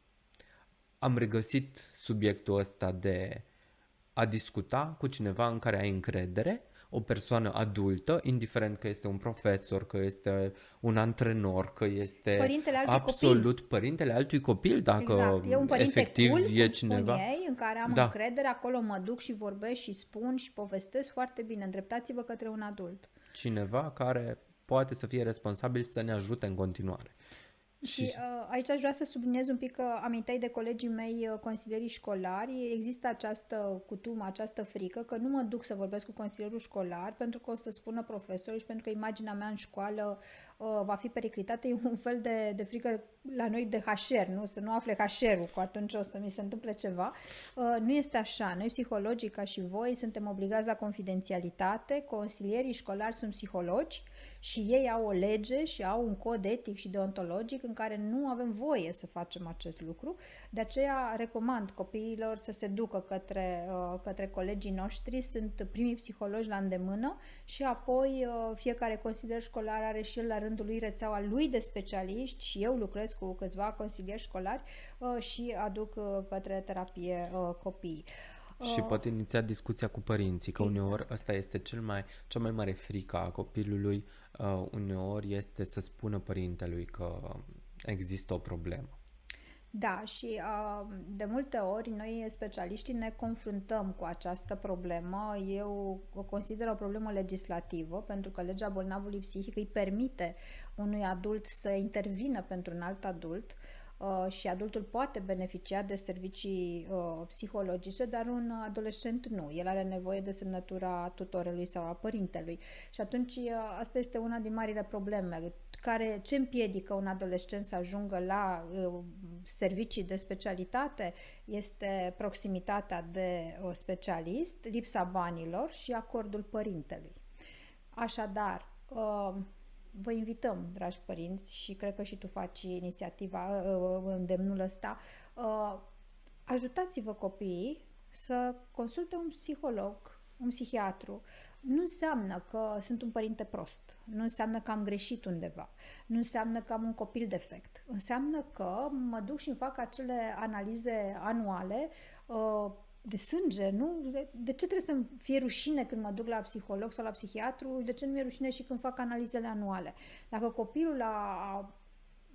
am regăsit subiectul ăsta de a discuta cu cineva în care ai încredere, o persoană adultă, indiferent că este un profesor, că este un antrenor, că este părintele altui absolut copil. părintele altui copil, dacă exact. e un părinte efectiv cool, e cineva. Ei, în care am da. încredere, acolo mă duc și vorbesc și spun și povestesc foarte bine. Îndreptați-vă către un adult. Cineva care poate să fie responsabil să ne ajute în continuare. Și uh, aici aș vrea să subliniez un pic că aminteai de colegii mei uh, consilierii școlari. Există această cutumă, această frică că nu mă duc să vorbesc cu consilierul școlar pentru că o să spună profesorul și pentru că imaginea mea în școală uh, va fi periclitată. E un fel de, de frică la noi de HR, nu? Să nu afle HR-ul, cu atunci o să mi se întâmple ceva. Uh, nu este așa. Noi, psihologii, ca și voi, suntem obligați la confidențialitate. Consilierii școlari sunt psihologi și ei au o lege și au un cod etic și deontologic în care nu avem voie să facem acest lucru. De aceea recomand copiilor să se ducă către, uh, către colegii noștri, sunt primii psihologi la îndemână și apoi uh, fiecare consilier școlar are și el la rândul lui rețeaua lui de specialiști și eu lucrez cu câțiva consilieri școlari uh, și aduc către terapie copiii. Și uh, pot iniția discuția cu părinții, că exact. uneori asta este cel mai, cea mai mare frică a copilului, uh, uneori este să spună părintelui că există o problemă. Da, și uh, de multe ori noi specialiștii ne confruntăm cu această problemă. Eu o consider o problemă legislativă, pentru că legea bolnavului psihic îi permite unui adult să intervină pentru un alt adult. Uh, Uh, și adultul poate beneficia de servicii uh, psihologice, dar un adolescent nu. El are nevoie de semnătura tutorelui sau a părintelui. Și atunci uh, asta este una din marile probleme. Care, ce împiedică un adolescent să ajungă la servicii de specialitate este proximitatea de specialist, lipsa banilor și acordul părintelui. Așadar, vă invităm, dragi părinți, și cred că și tu faci inițiativa, uh, uh, îndemnul ăsta, uh, ajutați-vă copiii să consulte un psiholog, un psihiatru. Nu înseamnă că sunt un părinte prost, nu înseamnă că am greșit undeva, nu înseamnă că am un copil defect. Înseamnă că mă duc și îmi fac acele analize anuale de sânge, nu? De, de ce trebuie să-mi fie rușine când mă duc la psiholog sau la psihiatru? De ce nu mi-e rușine și când fac analizele anuale? Dacă copilul a,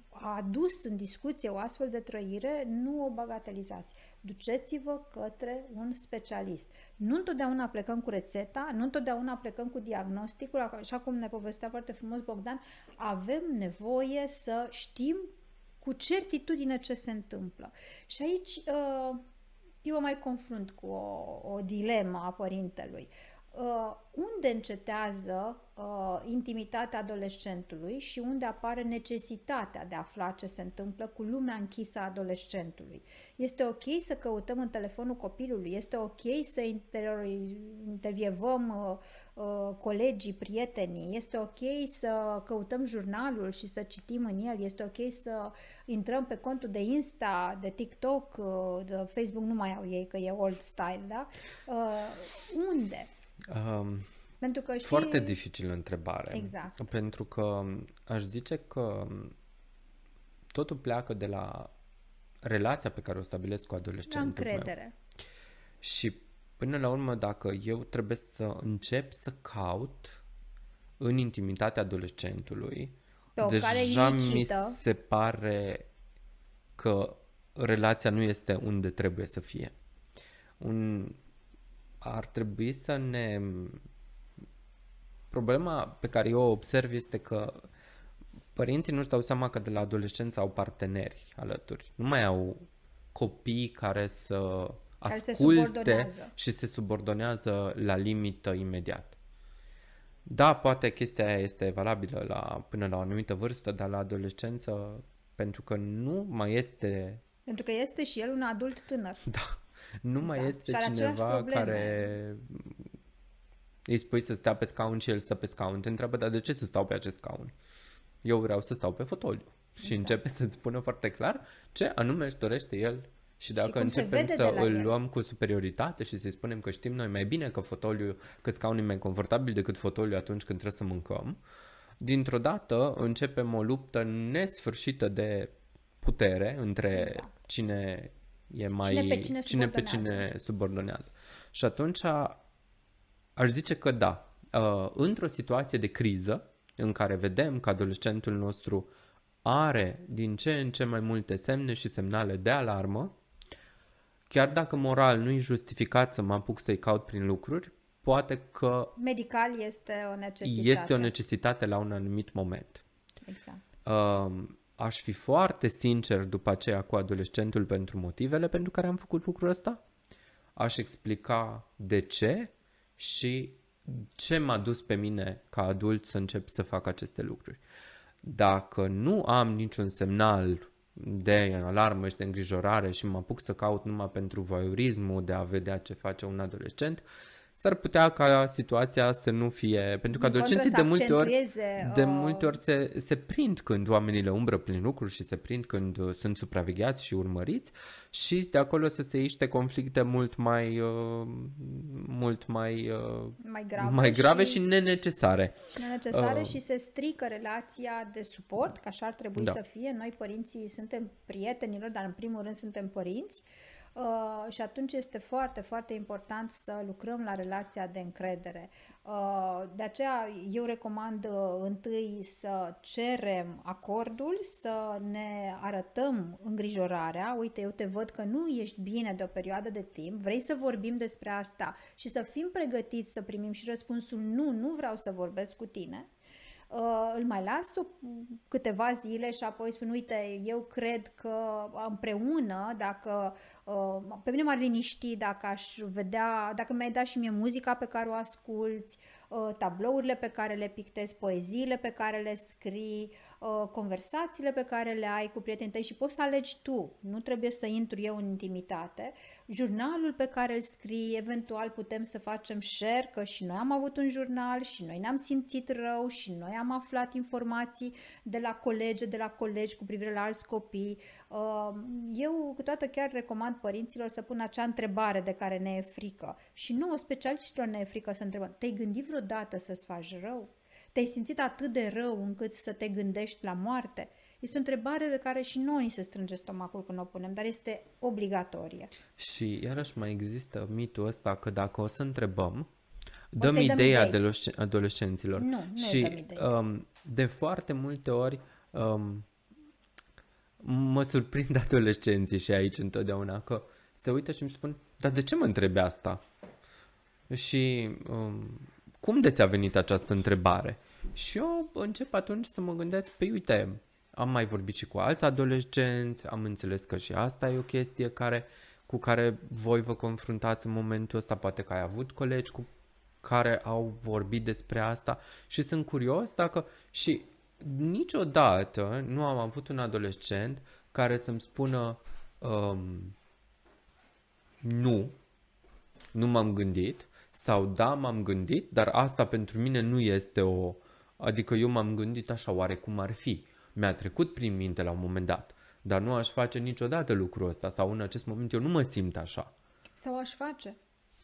a adus în discuție o astfel de trăire, nu o bagatelizați. Duceți-vă către un specialist. Nu întotdeauna plecăm cu rețeta, nu întotdeauna plecăm cu diagnosticul, așa cum ne povestea foarte frumos Bogdan, avem nevoie să știm cu certitudine ce se întâmplă. Și aici uh, eu mă mai confrunt cu o, o dilemă a părintelui. Uh, unde unde încetează uh, intimitatea adolescentului și unde apare necesitatea de a afla ce se întâmplă cu lumea închisă a adolescentului. Este ok să căutăm în telefonul copilului, este ok să intervievăm uh, uh, colegii, prietenii, este ok să căutăm jurnalul și să citim în el, este ok să intrăm pe contul de Insta, de TikTok, uh, de Facebook, nu mai au ei că e old style, da? Uh, unde? Um, pentru că știi... Foarte dificilă întrebare. Exact. Pentru că aș zice că totul pleacă de la relația pe care o stabilesc cu adolescentul La încredere. Meu. Și până la urmă, dacă eu trebuie să încep să caut în intimitatea adolescentului, pe o deja mi se pare că relația nu este unde trebuie să fie. Un, ar trebui să ne Problema pe care eu o observ este că părinții nu-și dau seama că de la adolescență au parteneri alături. Nu mai au copii care să care asculte se și se subordonează la limită imediat. Da, poate chestia aia este valabilă la, până la o anumită vârstă, dar la adolescență, pentru că nu mai este... Pentru că este și el un adult tânăr. Da. Nu exact. mai este cineva care îi spui să stea pe scaun și el stă pe scaun, te întreabă, dar de ce să stau pe acest scaun? Eu vreau să stau pe fotoliu. Exact. Și începe să-ți spună foarte clar ce anume își dorește el și dacă și începem să îl el. luăm cu superioritate și să-i spunem că știm noi mai bine că fotoliu, că scaunul e mai confortabil decât fotoliu atunci când trebuie să mâncăm, dintr-o dată începem o luptă nesfârșită de putere între exact. cine e mai cine pe cine, cine, pe cine subordonează. Și atunci Aș zice că da. Uh, într-o situație de criză, în care vedem că adolescentul nostru are din ce în ce mai multe semne și semnale de alarmă, chiar dacă moral nu e justificat să mă apuc să-i caut prin lucruri, poate că... Medical este o necesitate. Este o necesitate la un anumit moment. Exact. Uh, aș fi foarte sincer după aceea cu adolescentul pentru motivele pentru care am făcut lucrul ăsta. Aș explica de ce și ce m-a dus pe mine ca adult să încep să fac aceste lucruri. Dacă nu am niciun semnal de alarmă și de îngrijorare și mă apuc să caut numai pentru voyeurismul de a vedea ce face un adolescent, s-ar putea ca situația să nu fie... Pentru că adolescenții de multe ori, de multe ori se, se prind când oamenii le umbră prin lucruri și se prind când sunt supravegheați și urmăriți și de acolo să se iște conflicte mult mai uh, mult mai, uh, mai grave, mai grave și, și nenecesare. Nenecesare uh, și se strică relația de suport, că așa ar trebui da. să fie. Noi părinții suntem prietenilor, dar în primul rând suntem părinți. Uh, Uh, și atunci este foarte, foarte important să lucrăm la relația de încredere. Uh, de aceea eu recomand uh, întâi să cerem acordul, să ne arătăm îngrijorarea. Uite, eu te văd că nu ești bine de o perioadă de timp, vrei să vorbim despre asta și să fim pregătiți să primim și răspunsul nu, nu vreau să vorbesc cu tine uh, îl mai las câteva zile și apoi spun, uite, eu cred că împreună, dacă uh, pe mine m-ar liniști dacă aș vedea, dacă mi-ai dat și mie muzica pe care o asculți, uh, tablourile pe care le pictezi, poeziile pe care le scrii, uh, conversațiile pe care le ai cu prietenii tăi și poți să alegi tu, nu trebuie să intru eu în intimitate, jurnalul pe care îl scrii, eventual putem să facem share, că și noi am avut un jurnal și noi ne-am simțit rău și noi am aflat informații de la colegi, de la colegi cu privire la alți copii. Uh, eu câteodată chiar recomand părinților să pună acea întrebare de care ne e frică. Și nouă specialiștilor ne e frică să întrebăm, te-ai gândit vreodată să-ți faci rău? Te-ai simțit atât de rău încât să te gândești la moarte? Este o întrebare de care și noi ni se strânge stomacul când o punem, dar este obligatorie. Și iarăși mai există mitul ăsta că dacă o să întrebăm, dăm ideea idei. adolescenților. Nu, nu și um, de foarte multe ori um, mă surprind adolescenții și aici întotdeauna că se uită și îmi spun, dar de ce mă întrebi asta? Și um, cum de ți-a venit această întrebare? Și eu încep atunci să mă gândesc, pe păi uite, am mai vorbit și cu alți adolescenți, am înțeles că și asta e o chestie care, cu care voi vă confruntați în momentul ăsta, poate că ai avut colegi cu care au vorbit despre asta și sunt curios dacă și niciodată nu am avut un adolescent care să-mi spună um, nu, nu m-am gândit sau da, m-am gândit, dar asta pentru mine nu este o... Adică eu m-am gândit așa, oare cum ar fi? Mi-a trecut prin minte la un moment dat, dar nu aș face niciodată lucrul ăsta sau în acest moment eu nu mă simt așa. Sau aș face.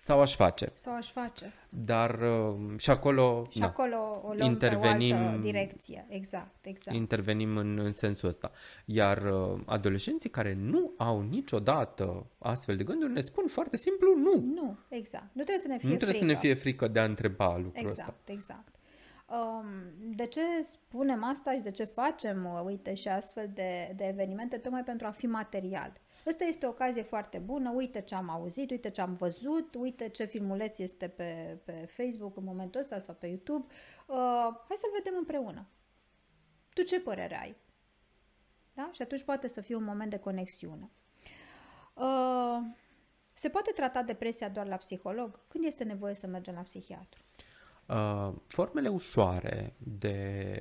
Sau aș face. Sau aș face. Dar uh, și acolo, și da, acolo o luăm intervenim, pe o altă direcție. Exact, exact. Intervenim în, în sensul ăsta. Iar uh, adolescenții care nu au niciodată astfel de gânduri ne spun foarte simplu nu. Nu, exact. Nu trebuie să ne fie Nu trebuie frică. să ne fie frică de a întreba lucrul exact, ăsta. Exact, exact. Um, de ce spunem asta și de ce facem, uh, uite, și astfel de, de evenimente, tocmai pentru a fi material. Ăsta este o ocazie foarte bună, uite ce am auzit, uite ce am văzut, uite ce filmuleț este pe, pe Facebook în momentul ăsta sau pe YouTube. Uh, hai să-l vedem împreună. Tu ce părere ai? Da? Și atunci poate să fie un moment de conexiune. Uh, se poate trata depresia doar la psiholog? Când este nevoie să mergem la psihiatru? Uh, formele ușoare de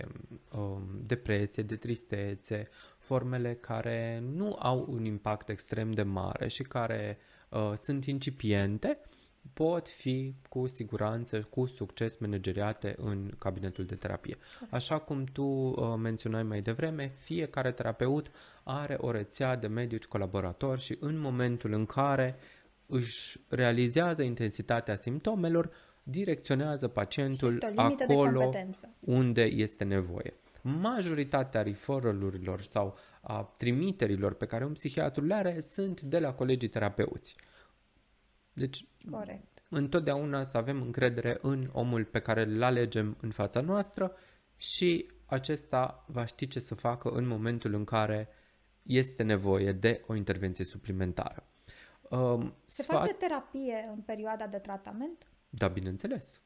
uh, depresie, de tristețe, formele care nu au un impact extrem de mare și care uh, sunt incipiente, pot fi cu siguranță, cu succes manageriate în cabinetul de terapie. Așa cum tu uh, menționai mai devreme, fiecare terapeut are o rețea de medici colaboratori și în momentul în care își realizează intensitatea simptomelor, direcționează pacientul acolo unde este nevoie. Majoritatea referralurilor sau a trimiterilor pe care un psihiatru le are sunt de la colegii terapeuți. Deci, Corect. întotdeauna să avem încredere în omul pe care îl alegem în fața noastră și acesta va ști ce să facă în momentul în care este nevoie de o intervenție suplimentară. Um, Se sfat... face terapie în perioada de tratament? Da, bineînțeles.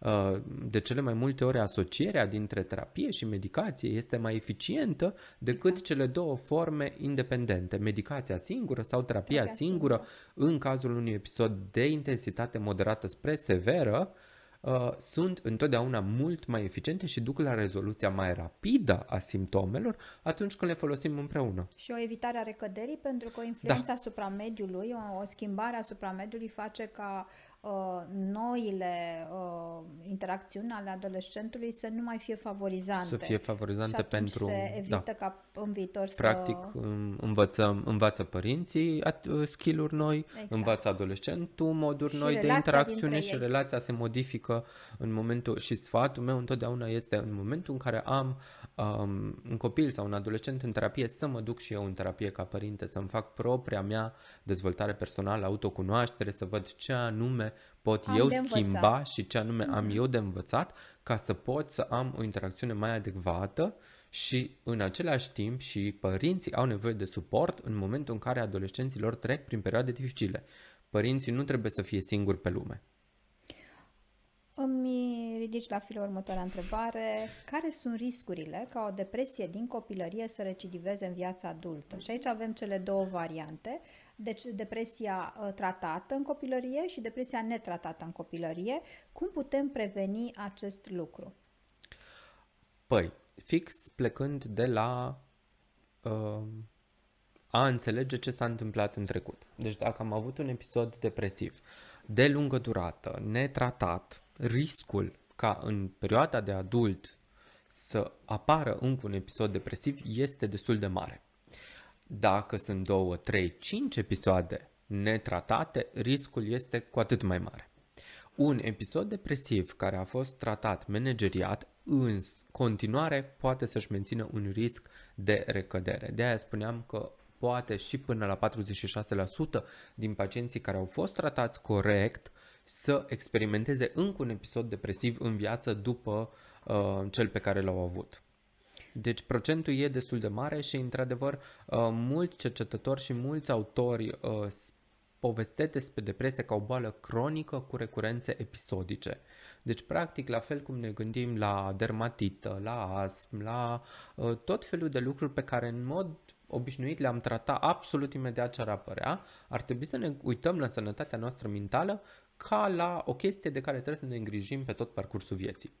Uh, de cele mai multe ori asocierea dintre terapie și medicație este mai eficientă decât exact. cele două forme independente, medicația singură sau terapia, terapia singură, singură în cazul unui episod de intensitate moderată spre severă, uh, sunt întotdeauna mult mai eficiente și duc la rezoluția mai rapidă a simptomelor atunci când le folosim împreună. Și o evitare a recăderii pentru că o influență da. asupra mediului, o, o schimbare asupra mediului face ca uh, noile uh, interacțiuni ale adolescentului să nu mai fie favorizante. Să fie favorizante și pentru... se evită da. ca în viitor Practic, să... Practic, învățăm, învață părinții uh, skill-uri noi, exact. învață adolescentul moduri și noi de interacțiune și ei. relația se modifică în momentul... Și sfatul meu întotdeauna este în momentul în care am um, un copil sau un adolescent în terapie, să mă duc și eu în terapie ca părinte, să-mi fac propria mea dezvoltare personală, autocunoaștere, să văd ce anume pot am eu schimba și ce anume mm-hmm. am mhm. eu de învățat ca să pot să am o interacțiune mai adecvată și în același timp și părinții au nevoie de suport în momentul în care adolescenții lor trec prin perioade dificile. Părinții nu trebuie să fie singuri pe lume. Îmi ridici la filul următoarea întrebare. Care sunt riscurile ca o depresie din copilărie să recidiveze în viața adultă? Și aici avem cele două variante. Deci depresia uh, tratată în copilărie și depresia netratată în copilărie. Cum putem preveni acest lucru? Păi, fix plecând de la uh, a înțelege ce s-a întâmplat în trecut. Deci dacă am avut un episod depresiv de lungă durată, netratat, riscul ca în perioada de adult să apară încă un episod depresiv este destul de mare. Dacă sunt 2, 3, 5 episoade netratate, riscul este cu atât mai mare. Un episod depresiv care a fost tratat, manageriat, în continuare poate să-și mențină un risc de recădere. De aia spuneam că poate și până la 46% din pacienții care au fost tratați corect să experimenteze încă un episod depresiv în viață după uh, cel pe care l-au avut. Deci procentul e destul de mare și, într-adevăr, uh, mulți cercetători și mulți autori uh, povestesc despre depresie ca o boală cronică cu recurențe episodice. Deci, practic, la fel cum ne gândim la dermatită, la astm, la uh, tot felul de lucruri pe care în mod obișnuit le-am tratat absolut imediat ce ar apărea, ar trebui să ne uităm la sănătatea noastră mentală ca la o chestie de care trebuie să ne îngrijim pe tot parcursul vieții.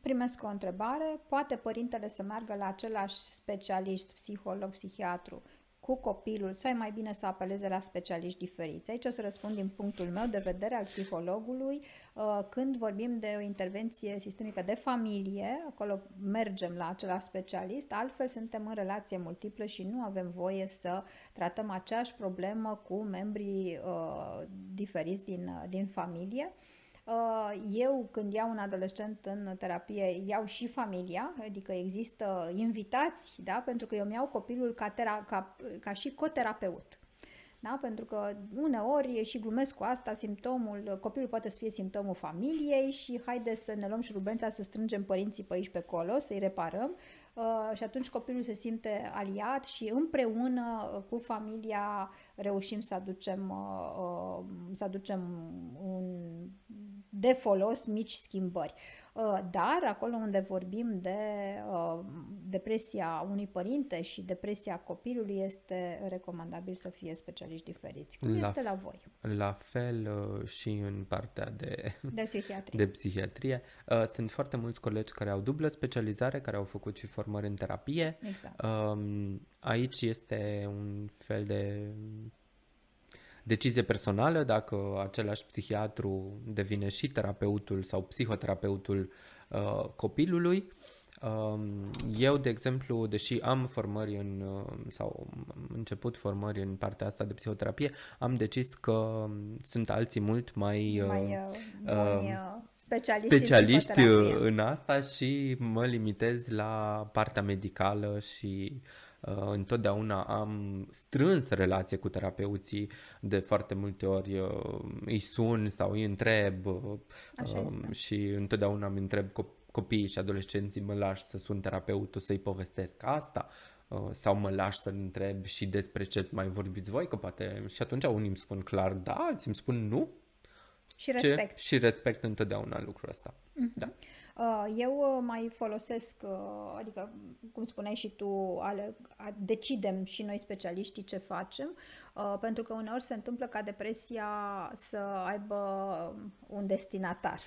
Primesc o întrebare. Poate părintele să meargă la același specialist, psiholog, psihiatru cu copilul sau e mai bine să apeleze la specialiști diferiți? Aici o să răspund din punctul meu de vedere al psihologului. Uh, când vorbim de o intervenție sistemică de familie, acolo mergem la același specialist, altfel suntem în relație multiplă și nu avem voie să tratăm aceeași problemă cu membrii uh, diferiți din, din familie. Uh, eu, când iau un adolescent în terapie, iau și familia, adică există invitați, da? pentru că eu mi iau copilul ca, tera- ca, ca și coterapeut. Da? Pentru că uneori, și glumesc cu asta, simptomul, copilul poate să fie simptomul familiei și haide să ne luăm și rubența să strângem părinții pe aici pe acolo, să-i reparăm uh, și atunci copilul se simte aliat și împreună uh, cu familia reușim să aducem, uh, uh, să aducem un, de folos mici schimbări. Uh, dar acolo unde vorbim de uh, depresia unui părinte și depresia copilului este recomandabil să fie specialiști diferiți. Cum la, este la voi? La fel uh, și în partea de, de psihiatrie. De psihiatrie. Sunt foarte mulți colegi care au dublă specializare, care au făcut și formări în terapie. Exact. Um, aici este un fel de decizie personală dacă același psihiatru devine și terapeutul sau psihoterapeutul uh, copilului. Um, eu, de exemplu, deși am formări în, uh, sau am început formări în partea asta de psihoterapie, am decis că sunt alții mult mai, mai uh, buni, uh, specialiști, specialiști în, în asta și mă limitez la partea medicală și Uh, întotdeauna am strâns relație cu terapeuții, de foarte multe ori uh, îi sun sau îi întreb Așa um, și întotdeauna îmi întreb copiii și adolescenții mă lași să sun terapeutul să-i povestesc asta uh, sau mă lași să-l întreb și despre ce mai vorbiți voi, că poate și atunci unii îmi spun clar da, alții îmi spun nu. Și respect. Ce? Și respect întotdeauna lucrul ăsta. Mm-hmm. Da. Uh, eu uh, mai folosesc, uh, adică, cum spuneai și tu, ale, decidem și noi specialiștii ce facem, pentru că uneori se întâmplă ca depresia să aibă un destinatar.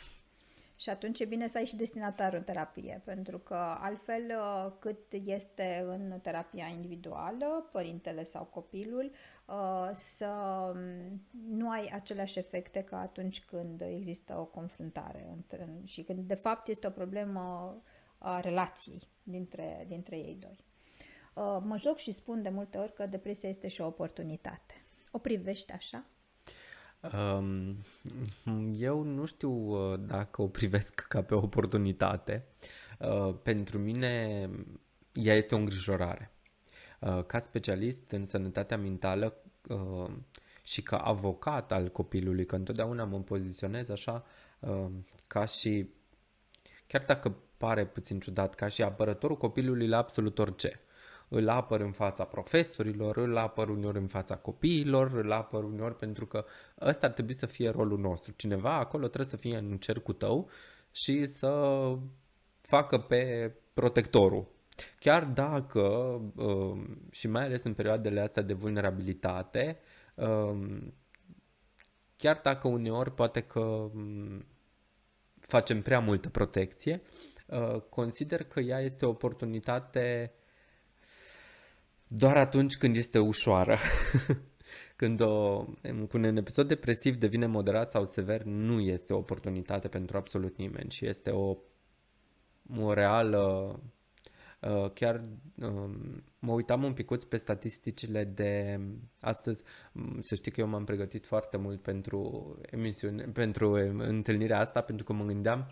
Și atunci e bine să ai și destinatarul în terapie, pentru că altfel uh, cât este în terapia individuală, părintele sau copilul, uh, să um, nu ai aceleași efecte ca atunci când există o confruntare între, și când de fapt este o problemă a relației dintre, dintre ei doi. Uh, mă joc și spun de multe ori că depresia este și o oportunitate. O privești așa? Um, eu nu știu uh, dacă o privesc ca pe o oportunitate. Uh, pentru mine ea este o îngrijorare. Uh, ca specialist în sănătatea mentală și ca avocat al copilului, că întotdeauna mă poziționez așa ca și, chiar dacă pare puțin ciudat, ca și apărătorul copilului la absolut orice îl apăr în fața profesorilor, îl apăr uneori în fața copiilor, îl apăr uneori pentru că ăsta ar trebui să fie rolul nostru. Cineva acolo trebuie să fie în cercul tău și să facă pe protectorul. Chiar dacă, um, și mai ales în perioadele astea de vulnerabilitate, um, chiar dacă uneori poate că um, facem prea multă protecție, uh, consider că ea este o oportunitate doar atunci când este ușoară. când o, un episod depresiv devine moderat sau sever, nu este o oportunitate pentru absolut nimeni și este o, o reală Uh, chiar um, mă uitam un picuț pe statisticile de astăzi. Să știi că eu m-am pregătit foarte mult pentru emisiune, pentru întâlnirea asta, pentru că mă gândeam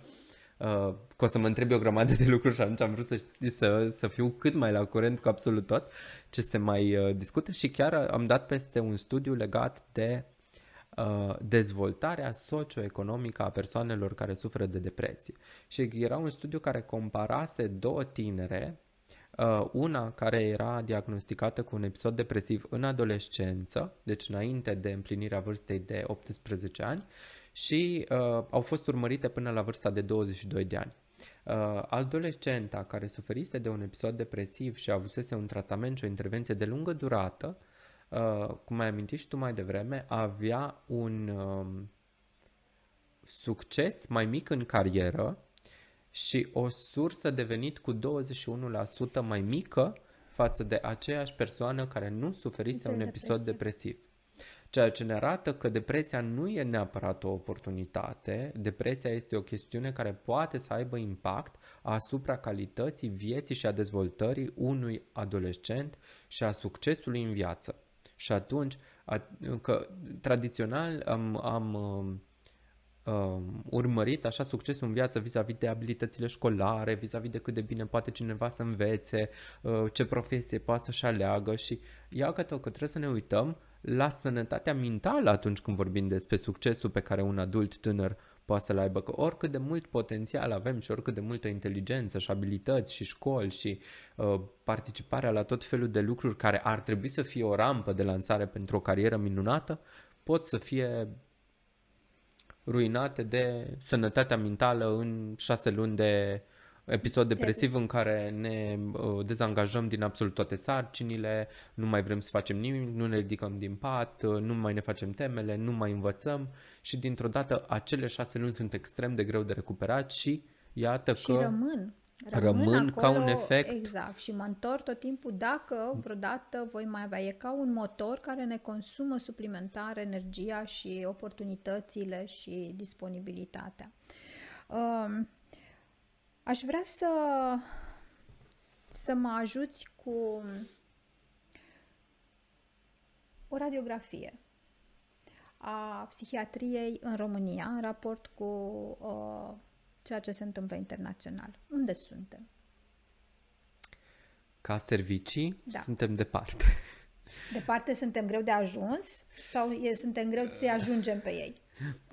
uh, că o să mă întreb o grămadă de lucruri și atunci am vrut să, știi, să, să fiu cât mai la curent cu absolut tot ce se mai uh, discută și chiar am dat peste un studiu legat de uh, dezvoltarea socioeconomică a persoanelor care suferă de depresie. Și era un studiu care comparase două tinere Uh, una care era diagnosticată cu un episod depresiv în adolescență, deci înainte de împlinirea vârstei de 18 ani, și uh, au fost urmărite până la vârsta de 22 de ani. Uh, adolescenta care suferise de un episod depresiv și avusese un tratament și o intervenție de lungă durată, uh, cum ai amintit și tu mai devreme, avea un uh, succes mai mic în carieră și o sursă de venit cu 21% mai mică față de aceeași persoană care nu suferise un episod depresiv. depresiv. Ceea ce ne arată că depresia nu e neapărat o oportunitate, depresia este o chestiune care poate să aibă impact asupra calității vieții și a dezvoltării unui adolescent și a succesului în viață. Și atunci, că tradițional am, am uh, urmărit așa succesul în viață vis-a-vis de abilitățile școlare, vis-a-vis de cât de bine poate cineva să învețe, uh, ce profesie poate să-și aleagă și iată că trebuie să ne uităm la sănătatea mentală atunci când vorbim despre succesul pe care un adult tânăr poate să-l aibă, că oricât de mult potențial avem și oricât de multă inteligență și abilități și școli și uh, participarea la tot felul de lucruri care ar trebui să fie o rampă de lansare pentru o carieră minunată, pot să fie ruinate de sănătatea mentală în șase luni de episod depresiv în care ne uh, dezangajăm din absolut toate sarcinile, nu mai vrem să facem nimic, nu ne ridicăm din pat, uh, nu mai ne facem temele, nu mai învățăm și dintr-o dată acele șase luni sunt extrem de greu de recuperat și iată și că rămân. Rămân, rămân acolo, ca un efect. Exact. Și mă întorc tot timpul dacă vreodată voi mai avea. E ca un motor care ne consumă suplimentar energia și oportunitățile și disponibilitatea. Um, Aș vrea să, să mă ajuți cu o radiografie a psihiatriei în România în raport cu uh, ceea ce se întâmplă internațional. Unde suntem? Ca servicii, da. suntem departe. Departe suntem greu de ajuns sau e, suntem greu să-i ajungem pe ei?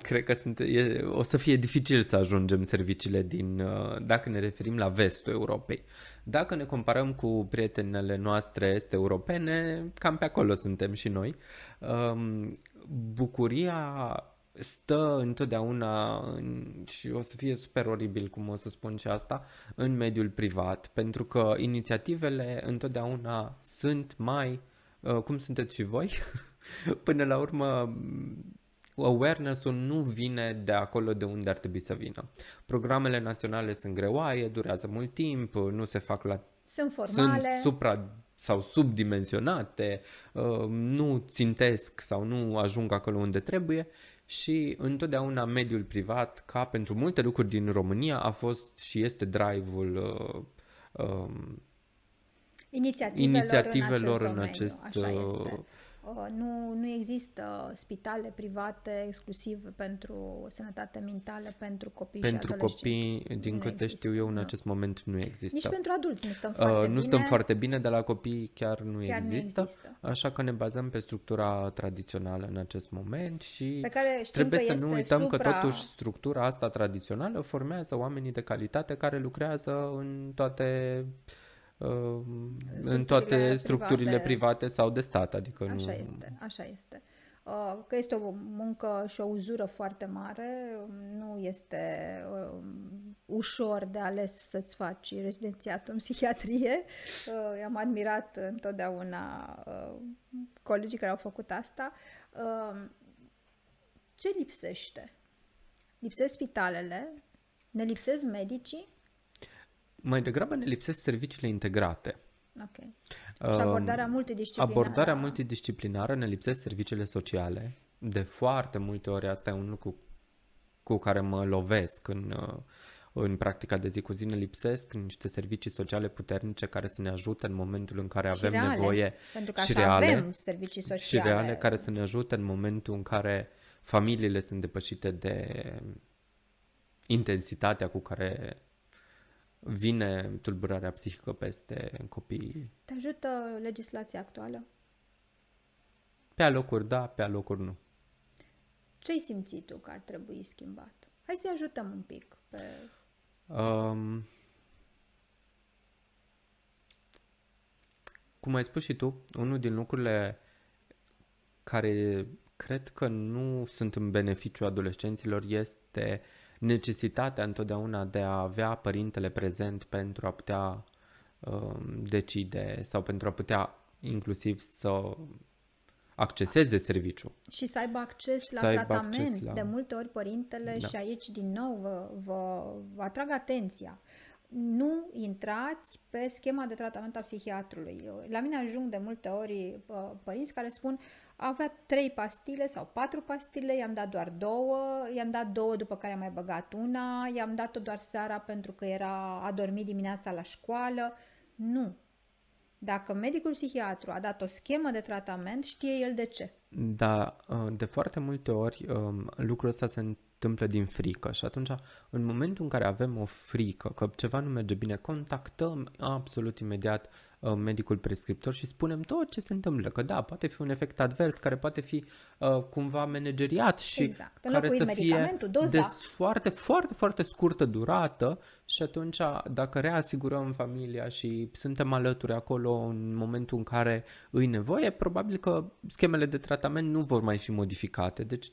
Cred că sunt, e, o să fie dificil să ajungem serviciile din, uh, dacă ne referim la vestul Europei. Dacă ne comparăm cu prietenele noastre este europene, cam pe acolo suntem și noi. Um, bucuria stă întotdeauna în, și o să fie super oribil cum o să spun și asta în mediul privat, pentru că inițiativele întotdeauna sunt mai, uh, cum sunteți și voi, până la urmă awareness-ul nu vine de acolo de unde ar trebui să vină. Programele naționale sunt greoaie, durează mult timp, nu se fac la... Sunt formale. Sunt supra sau subdimensionate, uh, nu țintesc sau nu ajung acolo unde trebuie și întotdeauna mediul privat, ca pentru multe lucruri din România, a fost și este drive-ul uh, um, inițiativelor, inițiativelor în acest, în acest domeniu, așa este. Uh, nu, nu există spitale private exclusiv pentru sănătate mentală pentru copii pentru și copii, din nu câte există, știu eu, în nu. acest moment nu există. Nici pentru adulți nu stăm uh, foarte uh, bine. Nu stăm foarte bine, de la copii chiar nu, chiar există, nu există. Așa că ne bazăm pe structura tradițională în acest moment și pe care trebuie că să nu uităm supra... că totuși structura asta tradițională formează oamenii de calitate care lucrează în toate în toate structurile private, private sau de stat. Adică așa nu... este, așa este. Uh, că este o muncă și o uzură foarte mare, nu este um, ușor de ales să-ți faci rezidențiatul în psihiatrie. Uh, am admirat întotdeauna uh, colegii care au făcut asta. Ce lipsește? Lipsesc spitalele, ne lipsesc medicii, mai degrabă ne lipsesc serviciile integrate. Ok. Și abordarea multidisciplinară. Abordarea multidisciplinară ne lipsesc serviciile sociale. De foarte multe ori asta e un lucru cu care mă lovesc în, uh, în practica de zi cu zi. Ne lipsesc niște servicii sociale puternice care să ne ajute în momentul în care avem reale, nevoie pentru că și reale, avem servicii sociale. Și reale care să ne ajute în momentul în care familiile sunt depășite de intensitatea cu care vine tulburarea psihică peste copii. Te ajută legislația actuală? Pe alocuri da, pe alocuri nu. Ce ai simțit tu că ar trebui schimbat? Hai să-i ajutăm un pic pe... Um, cum ai spus și tu, unul din lucrurile care cred că nu sunt în beneficiu adolescenților este uh, necesitatea întotdeauna de a avea părintele prezent pentru a putea uh, decide sau pentru a putea inclusiv să acceseze serviciu. Și să aibă acces la aibă tratament. Acces la... De multe ori părintele, da. și aici din nou vă, vă, vă atrag atenția, nu intrați pe schema de tratament a psihiatrului. La mine ajung de multe ori părinți care spun avea trei pastile sau patru pastile, i-am dat doar două, i-am dat două după care am mai băgat una, i-am dat-o doar seara pentru că era a dormit dimineața la școală. Nu. Dacă medicul psihiatru a dat o schemă de tratament, știe el de ce. Da, de foarte multe ori um, lucrul ăsta se întâmplă din frică și atunci în momentul în care avem o frică că ceva nu merge bine, contactăm absolut imediat uh, medicul prescriptor și spunem tot ce se întâmplă, că da, poate fi un efect advers care poate fi uh, cumva manageriat și exact. care să fie doza. de foarte, foarte, foarte scurtă durată și atunci dacă reasigurăm familia și suntem alături acolo în momentul în care îi nevoie, probabil că schemele de tratament nu vor mai fi modificate. Deci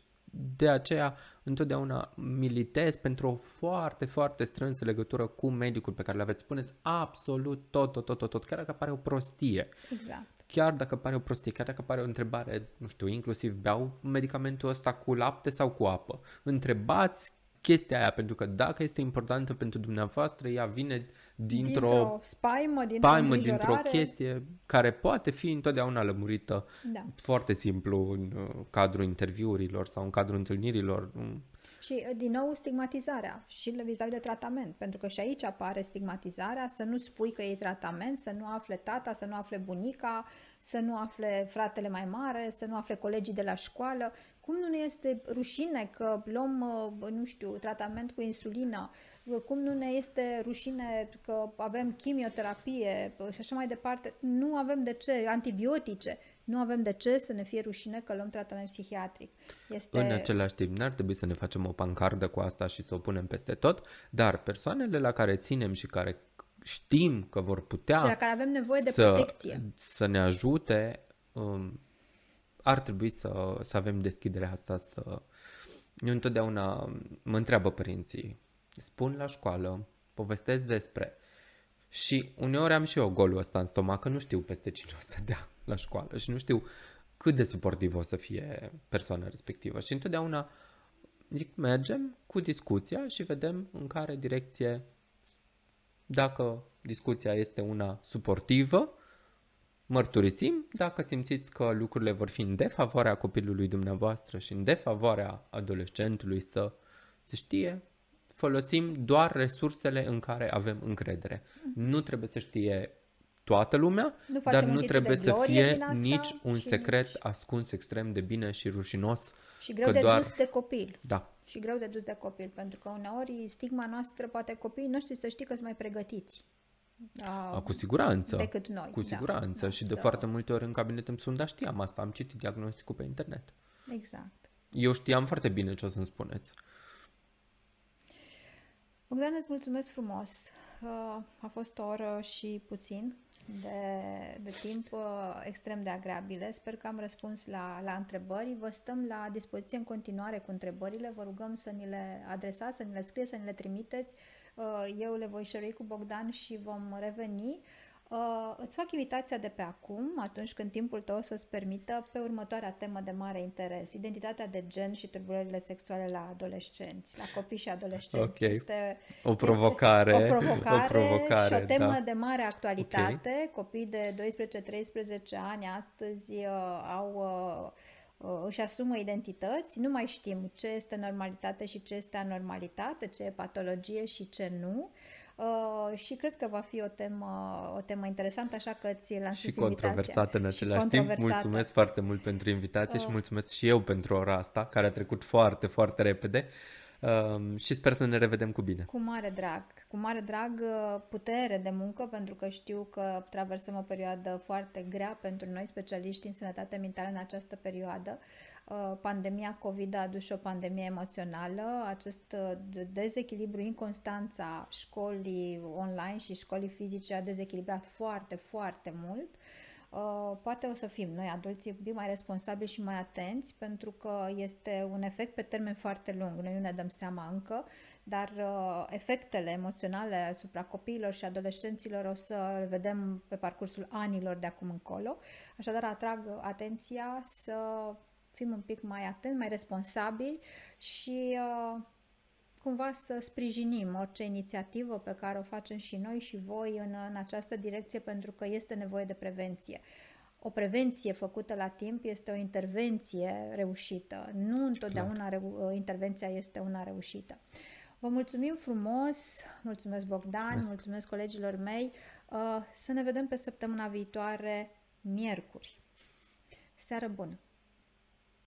de aceea întotdeauna militez pentru o foarte, foarte strânsă legătură cu medicul pe care le aveți. Spuneți absolut tot, tot, tot, tot, tot chiar dacă pare o prostie. Exact. Chiar dacă pare o prostie, chiar dacă pare o întrebare, nu știu, inclusiv beau medicamentul ăsta cu lapte sau cu apă. Întrebați chestia aia, pentru că dacă este importantă pentru dumneavoastră, ea vine dintr-o, dintr-o spaimă, dintr-o, spaimă, dintr-o chestie care poate fi întotdeauna lămurită da. foarte simplu în uh, cadrul interviurilor sau în cadrul întâlnirilor. Și, uh, din nou, stigmatizarea și vis-a-vis de tratament, pentru că și aici apare stigmatizarea, să nu spui că e tratament, să nu afle tata, să nu afle bunica, să nu afle fratele mai mare, să nu afle colegii de la școală. Cum nu ne este rușine că luăm, uh, nu știu, tratament cu insulină? Cum nu ne este rușine că avem chimioterapie și așa mai departe? Nu avem de ce, antibiotice. Nu avem de ce să ne fie rușine că luăm tratament psihiatric. Este... În același timp, n-ar trebui să ne facem o pancardă cu asta și să o punem peste tot, dar persoanele la care ținem și care știm că vor putea și de la care avem nevoie de să, protecție. să ne ajute, um, ar trebui să, să avem deschiderea asta să... Eu întotdeauna mă întreabă părinții, spun la școală, povestesc despre și uneori am și eu golul ăsta în stomac, că nu știu peste cine o să dea la școală și nu știu cât de suportiv o să fie persoana respectivă. Și întotdeauna zic, mergem cu discuția și vedem în care direcție, dacă discuția este una suportivă, mărturisim, dacă simțiți că lucrurile vor fi în defavoarea copilului dumneavoastră și în defavoarea adolescentului să se știe, folosim doar resursele în care avem încredere. Nu trebuie să știe toată lumea, nu dar nu trebuie să fie nici un secret nici... ascuns extrem de bine și rușinos. Și greu de doar... dus de copil. Da. Și greu de dus de copil, pentru că uneori stigma noastră, poate copiii noștri să știi că sunt mai pregătiți. A, cu siguranță. Decât noi. Cu da, siguranță. Da, și de să... foarte multe ori în cabinet îmi sunt, dar știam asta, am citit diagnosticul pe internet. Exact. Eu știam foarte bine ce o să-mi spuneți. Bogdan, îți mulțumesc frumos. A fost o oră și puțin de, de timp uh, extrem de agreabile. Sper că am răspuns la, la întrebări. Vă stăm la dispoziție în continuare cu întrebările. Vă rugăm să ni le adresați, să ni le scrieți, să ni le trimiteți. Uh, eu le voi share cu Bogdan și vom reveni. Uh, îți fac invitația de pe acum, atunci când timpul tău să-ți permită, pe următoarea temă de mare interes, identitatea de gen și tulburările sexuale la adolescenți, la copii și adolescenți. Okay. Este o provocare, este o provocare, o provocare și o temă da. de mare actualitate. Okay. Copii de 12-13 ani astăzi uh, au uh, uh, își asumă identități, nu mai știm ce este normalitate și ce este anormalitate, ce e patologie și ce nu. Uh, și cred că va fi o temă, o temă interesantă, așa că ți lansez Și controversată în același timp. Mulțumesc foarte mult pentru invitație uh. și mulțumesc și eu pentru ora asta, care a trecut foarte, foarte repede. Uh, și sper să ne revedem cu bine. Cu mare drag, cu mare drag, uh, putere de muncă, pentru că știu că traversăm o perioadă foarte grea pentru noi, specialiști în sănătate mentală, în această perioadă. Uh, pandemia COVID a adus și o pandemie emoțională, acest uh, dezechilibru, inconstanța școlii online și școlii fizice a dezechilibrat foarte, foarte mult. Uh, poate o să fim noi adulții un pic mai responsabili și mai atenți pentru că este un efect pe termen foarte lung. Noi nu ne dăm seama încă, dar uh, efectele emoționale asupra copiilor și adolescenților o să le vedem pe parcursul anilor de acum încolo. Așadar, atrag atenția să fim un pic mai atenți, mai responsabili și uh, cumva să sprijinim orice inițiativă pe care o facem și noi și voi în, în această direcție pentru că este nevoie de prevenție. O prevenție făcută la timp este o intervenție reușită. Nu întotdeauna reu- intervenția este una reușită. Vă mulțumim frumos, mulțumesc Bogdan, mulțumesc, mulțumesc colegilor mei. Uh, să ne vedem pe săptămâna viitoare, miercuri. Seară bună!